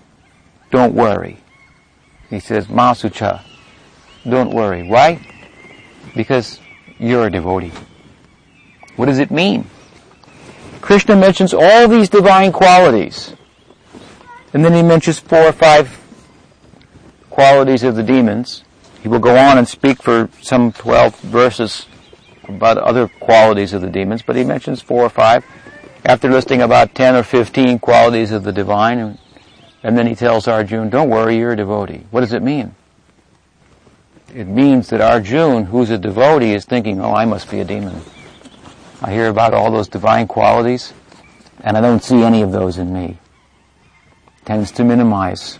don't worry. He says, Masucha, don't worry. Why? Because you're a devotee. What does it mean? Krishna mentions all these divine qualities. And then he mentions four or five qualities of the demons. He will go on and speak for some 12 verses about other qualities of the demons, but he mentions four or five after listing about 10 or 15 qualities of the divine. And then he tells Arjun, don't worry, you're a devotee. What does it mean? It means that Arjun, who's a devotee, is thinking, oh, I must be a demon. I hear about all those divine qualities, and I don't see any of those in me. Tends to minimize.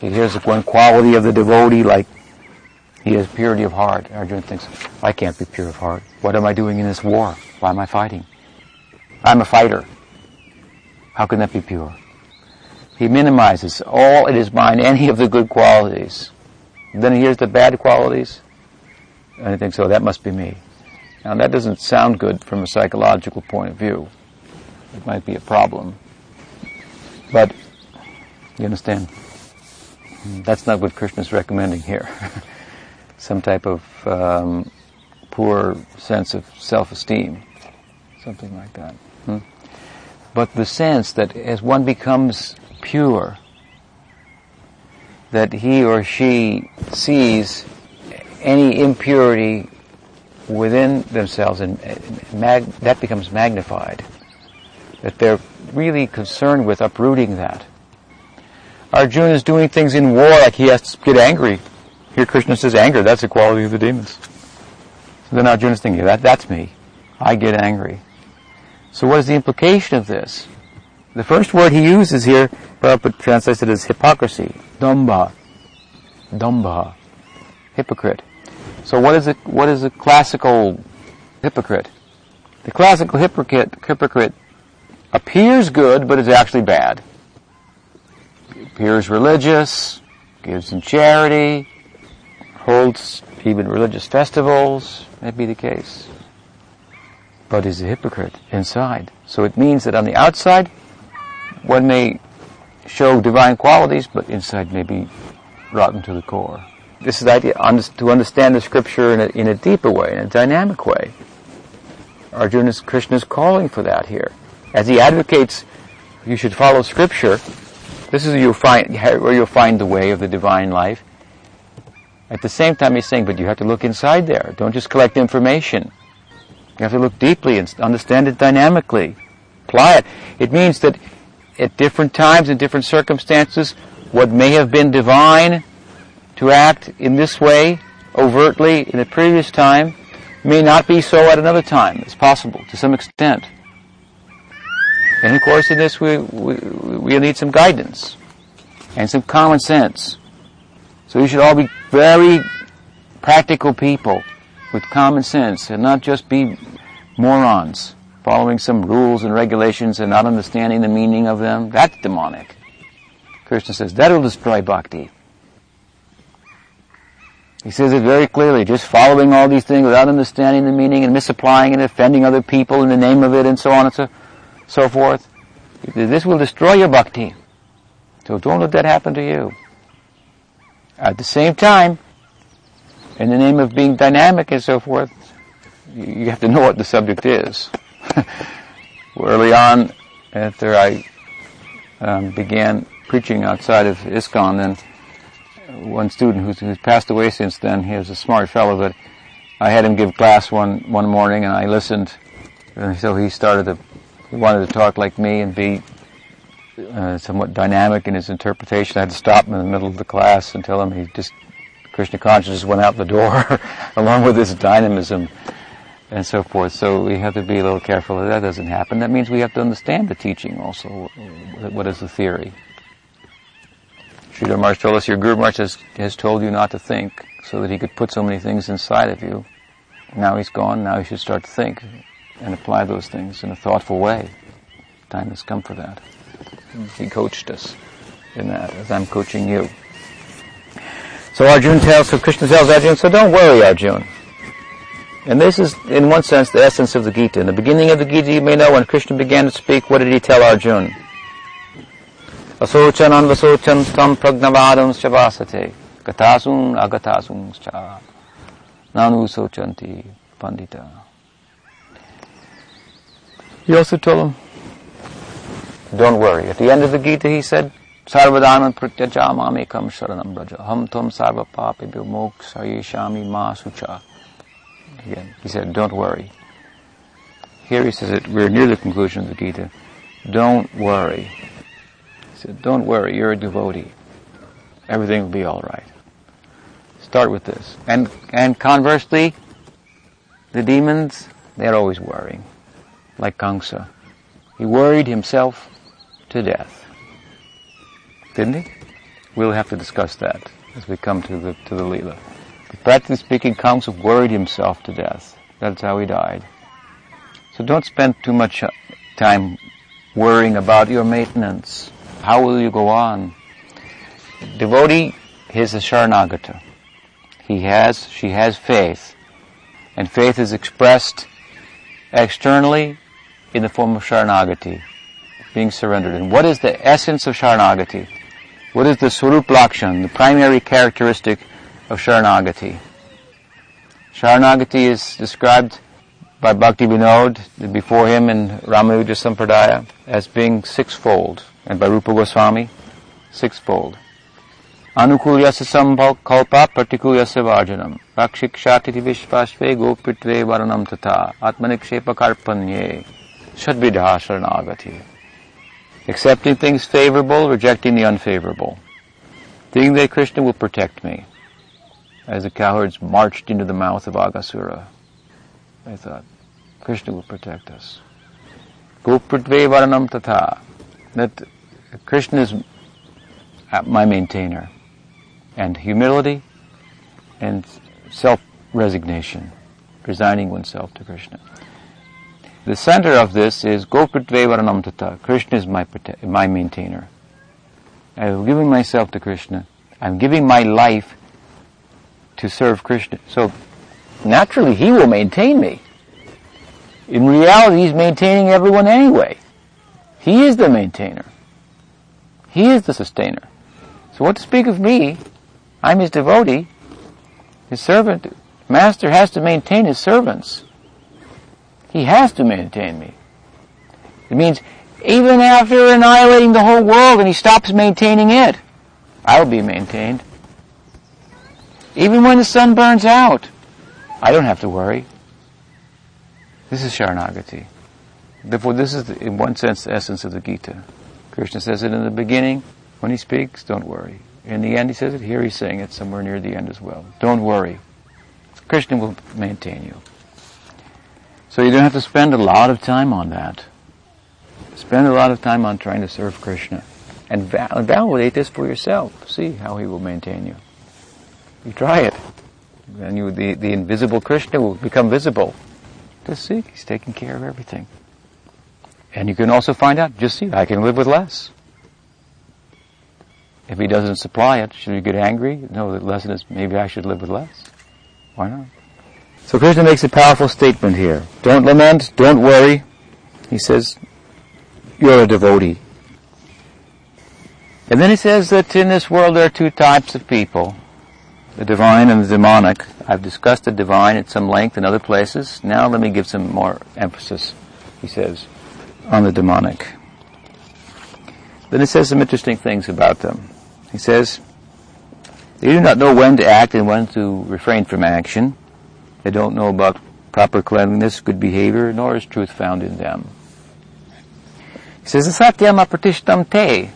He hears one quality of the devotee, like he has purity of heart. Arjuna thinks, I can't be pure of heart. What am I doing in this war? Why am I fighting? I'm a fighter. How can that be pure? He minimizes all in his mind, any of the good qualities. Then he hears the bad qualities, and he thinks, oh, that must be me. Now that doesn't sound good from a psychological point of view. It might be a problem. But, you understand? That's not what Krishna's recommending here. Some type of um, poor sense of self-esteem. Something like that. Hmm? But the sense that as one becomes pure, that he or she sees any impurity within themselves, and mag- that becomes magnified. That they're really concerned with uprooting that. Arjuna is doing things in war like he has to get angry. Here Krishna says anger, that's the quality of the demons. So then Arjuna is thinking, that, that's me. I get angry. So what is the implication of this? The first word he uses here, Prabhupada translates it as hypocrisy. Damba. Damba. Hypocrite. So what is a, what is a classical hypocrite? The classical hypocrite, hypocrite appears good, but is actually bad. appears religious, gives in charity, holds even religious festivals, may be the case. But is a hypocrite inside. So it means that on the outside, one may show divine qualities, but inside may be rotten to the core this is the idea to understand the scripture in a, in a deeper way, in a dynamic way. Arjuna Krishna is calling for that here. As he advocates you should follow scripture, this is where you'll find, where you'll find the way of the divine life. At the same time, he's saying, but you have to look inside there. Don't just collect information. You have to look deeply and understand it dynamically. Apply it. It means that at different times, and different circumstances, what may have been divine to act in this way overtly in a previous time may not be so at another time. It's possible to some extent. And of course in this we, we, we need some guidance and some common sense. So we should all be very practical people with common sense and not just be morons following some rules and regulations and not understanding the meaning of them. That's demonic. Krishna says that'll destroy bhakti. He says it very clearly, just following all these things without understanding the meaning and misapplying and offending other people in the name of it and so on and so, so forth. This will destroy your bhakti. So don't let that happen to you. At the same time, in the name of being dynamic and so forth, you have to know what the subject is. Early on, after I um, began preaching outside of ISKCON, then one student who's, who's passed away since then. He was a smart fellow, but I had him give class one one morning, and I listened. And so he started to he wanted to talk like me and be uh, somewhat dynamic in his interpretation. I had to stop him in the middle of the class and tell him he just Krishna consciousness went out the door along with his dynamism and so forth. So we have to be a little careful that that doesn't happen. That means we have to understand the teaching also. What is the theory? Sridhar Maharaj told us your Guru Maharaj has, has told you not to think so that he could put so many things inside of you. Now he's gone, now you should start to think and apply those things in a thoughtful way. Time has come for that. He coached us in that, as I'm coaching you. So Arjun tells, so Krishna tells Arjun, so don't worry, Arjun. And this is, in one sense, the essence of the Gita. In the beginning of the Gita, you may know when Krishna began to speak, what did he tell Arjun? Asochan anvasochan tam pragnavadam shavasate gatasun agatasun cha nanu sochanti pandita. He also told him, don't worry. At the end of the Gita he said, Sarvadana pratyajamamekam sharanam braja ham tom sarva papi mokshayishami ma sucha. Again, he said, don't worry. Here he says that we're near the conclusion of the Gita. Don't worry He said, don't worry, you're a devotee. Everything will be all right. Start with this. And, and conversely, the demons, they're always worrying. Like Kamsa. He worried himself to death. Didn't he? We'll have to discuss that as we come to the, to the Leela. But practically speaking, Kamsa worried himself to death. That's how he died. So don't spend too much uh, time worrying about your maintenance. How will you go on? Devotee is a Sharanagata. He has, she has faith. And faith is expressed externally in the form of Sharanagati, being surrendered. And what is the essence of Sharanagati? What is the Swarup Lakshan, the primary characteristic of Sharanagati? Sharanagati is described by Bhakti Vinod before him in Ramanuja Sampradaya as being sixfold and by Rupa Goswami, sixfold. Anukulyasya samkalpa partikulyasya varjanam. Rakshikshati vishvashve gopitve varanam tata. Atmanikshepa karpanye. Shadvidha sharanagati. Accepting things favorable, rejecting the unfavorable. Thinking that Krishna will protect me. As the cowherds marched into the mouth of Aghasura, I thought, Krishna will protect us. Gopritve varanam tata that Krishna is my maintainer, and humility and self-resignation, resigning oneself to Krishna. The center of this is Gopritvevaranam Tata. Krishna is my, my maintainer. I'm giving myself to Krishna. I'm giving my life to serve Krishna. So naturally he will maintain me. In reality, he's maintaining everyone anyway. He is the maintainer. He is the sustainer. So what to speak of me? I'm his devotee, his servant. Master has to maintain his servants. He has to maintain me. It means even after annihilating the whole world and he stops maintaining it, I'll be maintained. Even when the sun burns out, I don't have to worry. This is Sharanagati. Therefore, this is, the, in one sense, the essence of the Gita. Krishna says it in the beginning. When he speaks, don't worry. In the end, he says it here, he's saying it somewhere near the end as well. Don't worry. Krishna will maintain you. So you don't have to spend a lot of time on that. Spend a lot of time on trying to serve Krishna. And val- validate this for yourself. See how he will maintain you. You try it. Then you, the, the invisible Krishna will become visible. Just see, he's taking care of everything. And you can also find out, just see, I can live with less. If he doesn't supply it, should you get angry? No, the lesson is maybe I should live with less. Why not? So Krishna makes a powerful statement here. Don't lament, don't worry. He says, you're a devotee. And then he says that in this world there are two types of people. The divine and the demonic. I've discussed the divine at some length in other places. Now let me give some more emphasis, he says, on the demonic. Then he says some interesting things about them. He says, they do not know when to act and when to refrain from action. They don't know about proper cleanliness, good behavior, nor is truth found in them. He says, Satyam apratishtam te,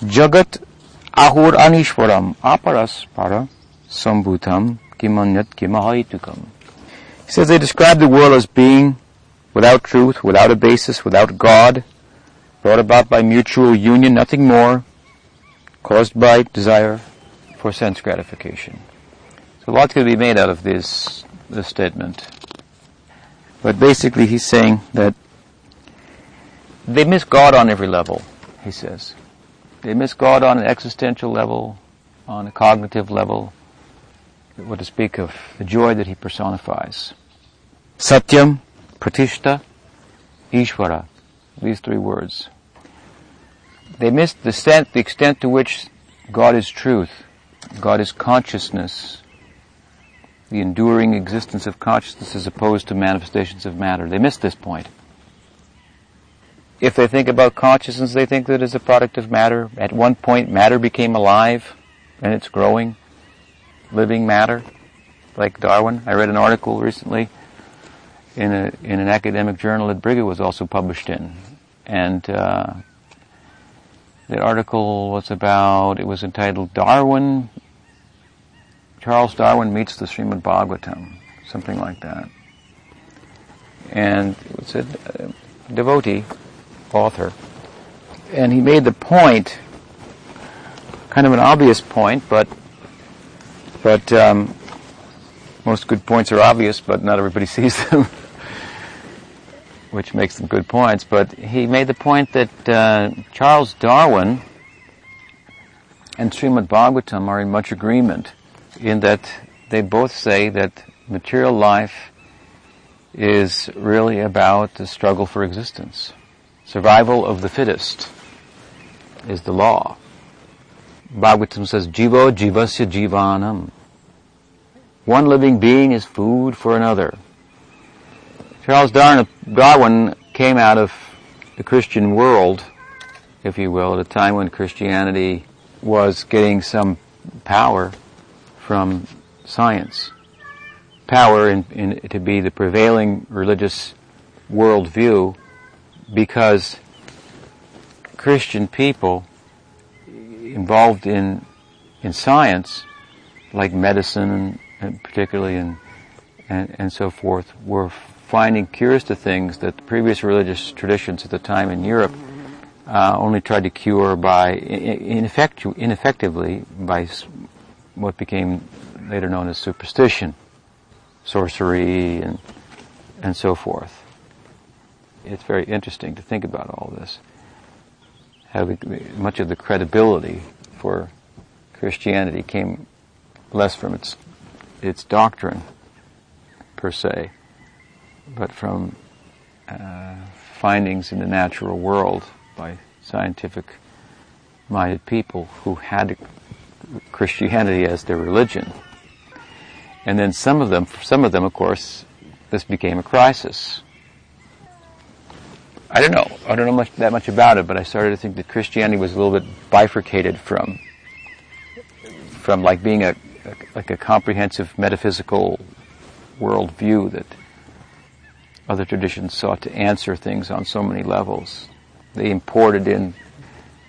jagat ahur anishwaram aparas para sambhutam kimanyat kimahaitukam. He says they describe the world as being without truth, without a basis, without God, brought about by mutual union, nothing more, caused by desire for sense gratification. So a lot could be made out of this, this statement. But basically he's saying that they miss God on every level, he says. They miss God on an existential level, on a cognitive level, what to speak of the joy that he personifies. Satyam, Pratishta, Ishvara. These three words. They miss the extent, the extent to which God is truth, God is consciousness, the enduring existence of consciousness as opposed to manifestations of matter. They miss this point. If they think about consciousness, they think that it's a product of matter. At one point, matter became alive, and it's growing, living matter, like Darwin. I read an article recently in a in an academic journal that Brigger was also published in, and uh, the article was about. It was entitled "Darwin." Charles Darwin meets the Srimad Bhagavatam, something like that, and it's a uh, devotee author, and he made the point, kind of an obvious point, but but um, most good points are obvious, but not everybody sees them, which makes them good points. But he made the point that uh, Charles Darwin and Srimad Bhagavatam are in much agreement in that they both say that material life is really about the struggle for existence. Survival of the fittest is the law. Bhagavatam says, Jivo jivasya jivanam. One living being is food for another. Charles Darwin came out of the Christian world, if you will, at a time when Christianity was getting some power from science. Power in, in, to be the prevailing religious worldview because Christian people involved in in science, like medicine and, and particularly and, and and so forth, were finding cures to things that previous religious traditions at the time in Europe uh, only tried to cure by ineffectu- ineffectively by what became later known as superstition, sorcery, and and so forth it's very interesting to think about all this. How much of the credibility for Christianity came less from its its doctrine per se, but from uh, findings in the natural world by scientific minded people who had Christianity as their religion. And then some of them, some of them, of course, this became a crisis I don't know. I don't know much that much about it, but I started to think that Christianity was a little bit bifurcated from from like being a, a like a comprehensive metaphysical worldview that other traditions sought to answer things on so many levels. They imported in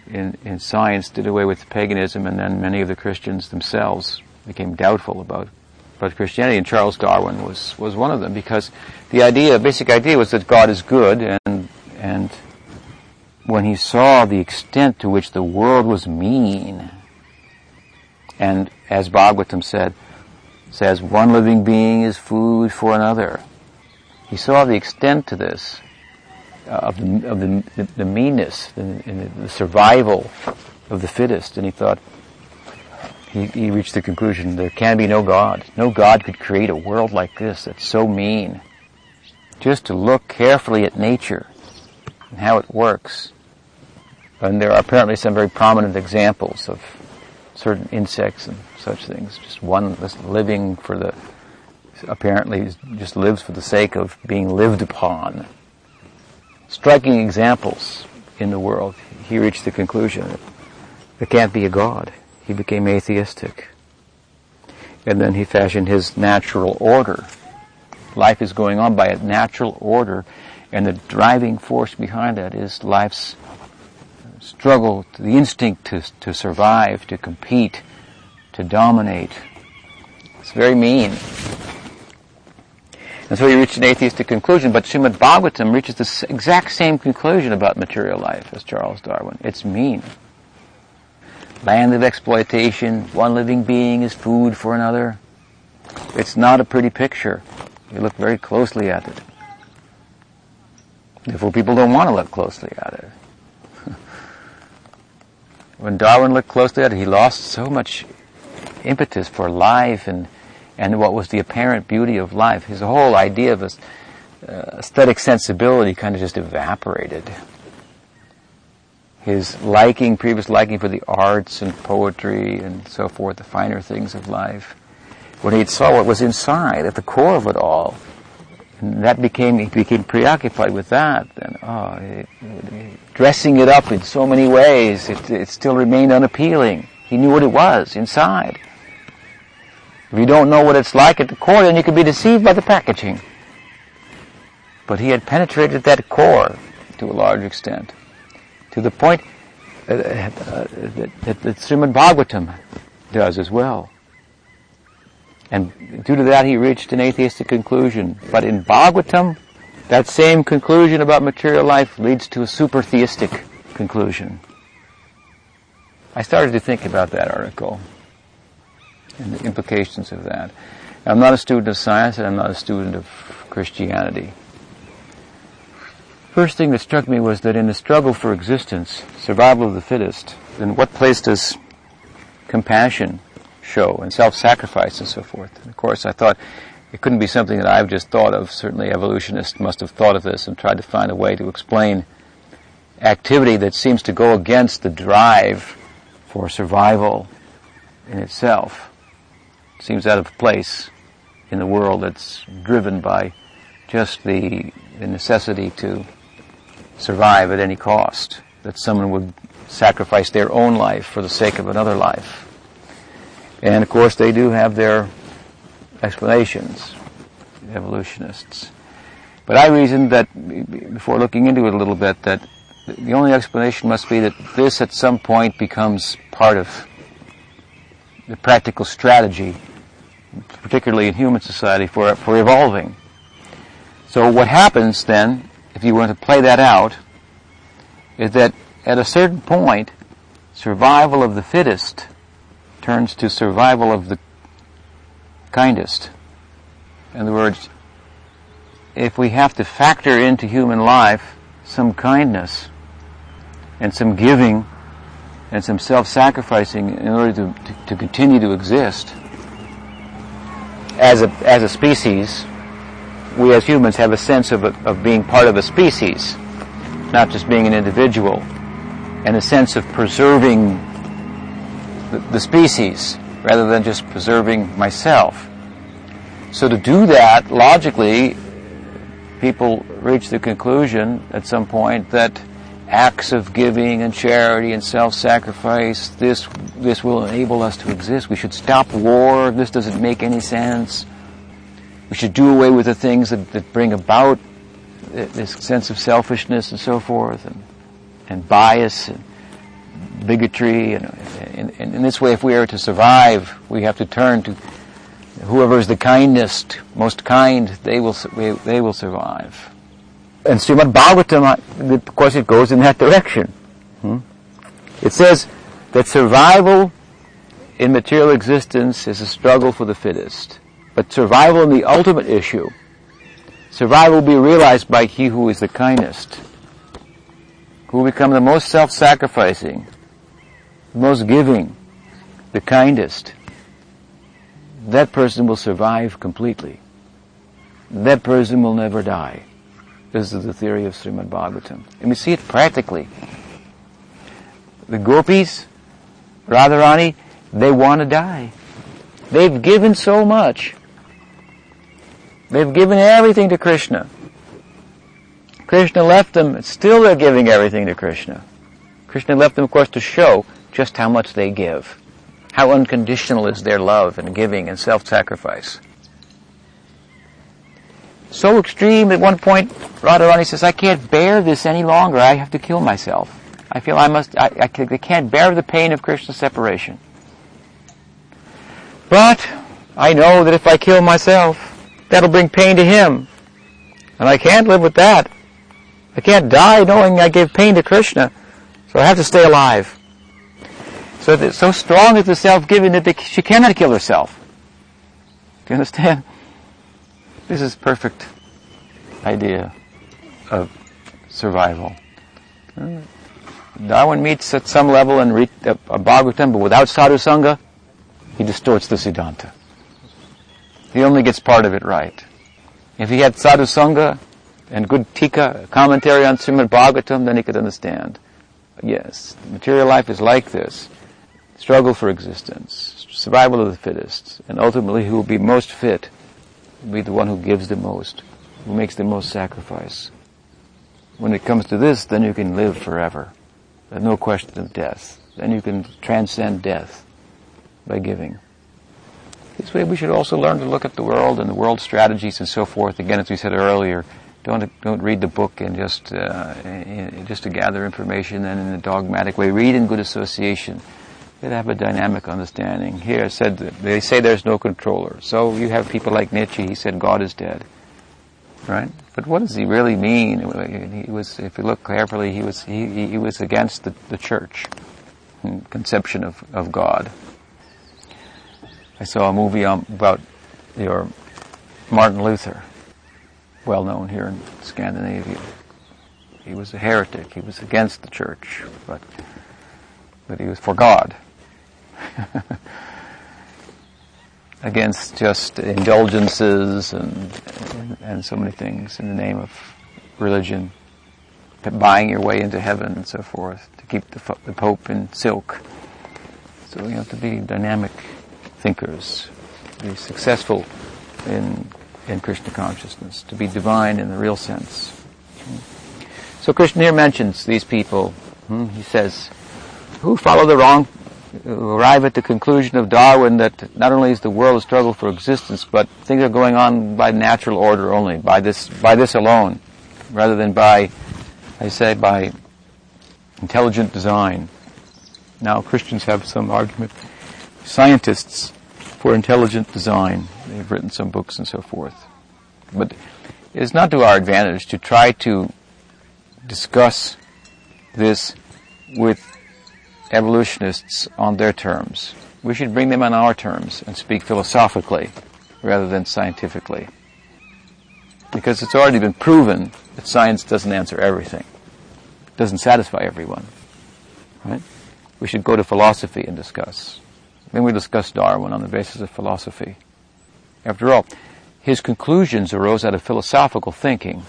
in, in science did away with paganism, and then many of the Christians themselves became doubtful about about Christianity, and Charles Darwin was was one of them because the idea, basic idea, was that God is good, and and when he saw the extent to which the world was mean, and as Bhagavatam said, says one living being is food for another. He saw the extent to this, of, the, of the, the, meanness, the, the survival of the fittest, and he thought, he, he reached the conclusion there can be no God. No God could create a world like this that's so mean. Just to look carefully at nature and how it works. And there are apparently some very prominent examples of certain insects and such things. Just one that's living for the, apparently just lives for the sake of being lived upon. Striking examples in the world. He reached the conclusion that there can't be a God he became atheistic. And then he fashioned his natural order. Life is going on by a natural order, and the driving force behind that is life's struggle, the instinct to, to survive, to compete, to dominate. It's very mean. And so he reached an atheistic conclusion, but Srimad Bhagavatam reaches the exact same conclusion about material life as Charles Darwin. It's mean land of exploitation, one living being is food for another. It's not a pretty picture. You look very closely at it. Therefore, people don't want to look closely at it. when Darwin looked closely at it, he lost so much impetus for life and, and what was the apparent beauty of life. His whole idea of a, uh, aesthetic sensibility kind of just evaporated his liking, previous liking for the arts and poetry and so forth, the finer things of life, when he saw what was inside, at the core of it all, and that became, he became preoccupied with that, and oh, it, it, dressing it up in so many ways, it, it still remained unappealing. He knew what it was inside. If you don't know what it's like at the core, then you can be deceived by the packaging. But he had penetrated that core to a large extent to the point uh, uh, that, that, that Srimad Bhagavatam does as well. And due to that, he reached an atheistic conclusion. But in Bhagavatam, that same conclusion about material life leads to a super theistic conclusion. I started to think about that article and the implications of that. I'm not a student of science and I'm not a student of Christianity. First thing that struck me was that in the struggle for existence, survival of the fittest, then what place does compassion show and self-sacrifice and so forth? And of course, I thought it couldn't be something that I've just thought of. Certainly evolutionists must have thought of this and tried to find a way to explain activity that seems to go against the drive for survival in itself. Seems out of place in the world that's driven by just the, the necessity to survive at any cost, that someone would sacrifice their own life for the sake of another life. And of course, they do have their explanations, evolutionists. But I reasoned that, before looking into it a little bit, that the only explanation must be that this at some point becomes part of the practical strategy, particularly in human society, for, for evolving. So what happens then if you were to play that out, is that at a certain point, survival of the fittest turns to survival of the kindest. In other words, if we have to factor into human life some kindness and some giving and some self-sacrificing in order to, to, to continue to exist as a, as a species, we as humans have a sense of, of being part of a species, not just being an individual, and a sense of preserving the, the species rather than just preserving myself. So to do that, logically, people reach the conclusion at some point that acts of giving and charity and self-sacrifice, this, this will enable us to exist. We should stop war. This doesn't make any sense. We should do away with the things that, that bring about this sense of selfishness and so forth, and, and bias, and bigotry. And in, in, in this way, if we are to survive, we have to turn to whoever is the kindest, most kind, they will, they will survive. And Srimad Bhagavatam, of course, it goes in that direction. Hmm? It says that survival in material existence is a struggle for the fittest. But survival in the ultimate issue, survival will be realized by he who is the kindest, who will become the most self-sacrificing, the most giving, the kindest. That person will survive completely. That person will never die. This is the theory of Srimad Bhagavatam. And we see it practically. The gopis, Radharani, they want to die. They've given so much. They've given everything to Krishna. Krishna left them, still they're giving everything to Krishna. Krishna left them, of course, to show just how much they give. How unconditional is their love and giving and self-sacrifice. So extreme at one point, Radharani says, I can't bear this any longer. I have to kill myself. I feel I must, I, I can't bear the pain of Krishna's separation. But I know that if I kill myself, that'll bring pain to him. And I can't live with that. I can't die knowing I gave pain to Krishna. So I have to stay alive. So that, so strong is the self-giving that they, she cannot kill herself. Do you understand? This is perfect idea of survival. Darwin meets at some level in a uh, Bhagavatam, but without sadhu sangha, he distorts the Siddhanta. He only gets part of it right. If he had sadhu sangha and good tika, commentary on Srimad Bhagavatam, then he could understand. Yes, material life is like this. Struggle for existence, survival of the fittest, and ultimately who will be most fit be the one who gives the most, who makes the most sacrifice. When it comes to this, then you can live forever. There's no question of death. Then you can transcend death by giving. This way we should also learn to look at the world and the world strategies and so forth. Again, as we said earlier, don't, don't read the book and just, uh, just to gather information and in a dogmatic way. Read in good association. You have a dynamic understanding. Here said, they say there's no controller. So you have people like Nietzsche, he said God is dead. Right? But what does he really mean? He was, if you look carefully, he was, he, he was against the, the church conception of, of God. I saw a movie um, about your Martin Luther, well known here in Scandinavia. He was a heretic. He was against the church, but but he was for God. against just indulgences and, and, and so many things in the name of religion, buying your way into heaven and so forth to keep the, the Pope in silk. So we have to be dynamic thinkers, be successful in, in Krishna consciousness, to be divine in the real sense. So Krishna here mentions these people. Hmm, he says, who follow the wrong, arrive at the conclusion of Darwin that not only is the world a struggle for existence, but things are going on by natural order only, by this, by this alone, rather than by, I say, by intelligent design. Now Christians have some argument scientists for intelligent design. They've written some books and so forth. But it is not to our advantage to try to discuss this with evolutionists on their terms. We should bring them on our terms and speak philosophically rather than scientifically. Because it's already been proven that science doesn't answer everything. It doesn't satisfy everyone. Right? We should go to philosophy and discuss. Then we discuss Darwin on the basis of philosophy. After all, his conclusions arose out of philosophical thinking.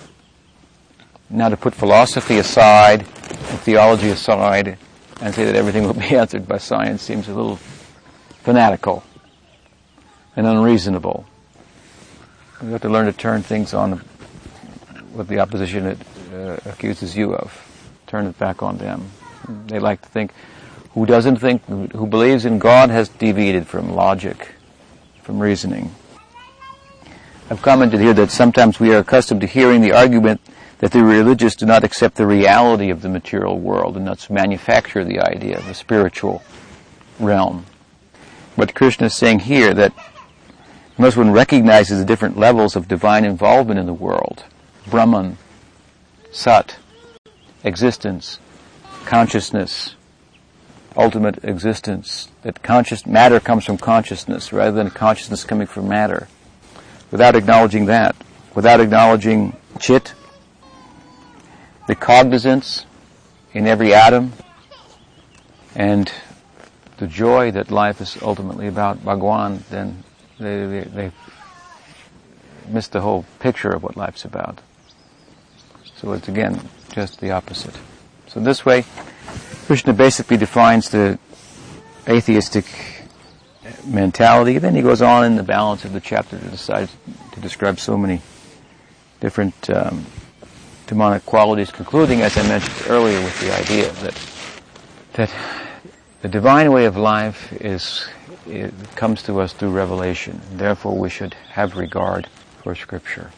Now to put philosophy aside theology aside and say that everything will be answered by science seems a little fanatical and unreasonable. We have to learn to turn things on what the opposition uh, accuses you of. Turn it back on them. They like to think who doesn't think, who believes in God has deviated from logic, from reasoning. I've commented here that sometimes we are accustomed to hearing the argument that the religious do not accept the reality of the material world and thus manufacture the idea of a spiritual realm. But Krishna is saying here that unless one recognizes the different levels of divine involvement in the world, Brahman, Sat, existence, consciousness, ultimate existence, that conscious matter comes from consciousness rather than consciousness coming from matter. Without acknowledging that, without acknowledging chit, the cognizance in every atom, and the joy that life is ultimately about, Bhagwan, then they, they, they miss the whole picture of what life's about. So it's again just the opposite. So this way, Krishna basically defines the atheistic mentality. Then he goes on in the balance of the chapter to decide to describe so many different um, demonic qualities, concluding, as I mentioned earlier, with the idea that that the divine way of life is comes to us through revelation. Therefore, we should have regard for Scripture.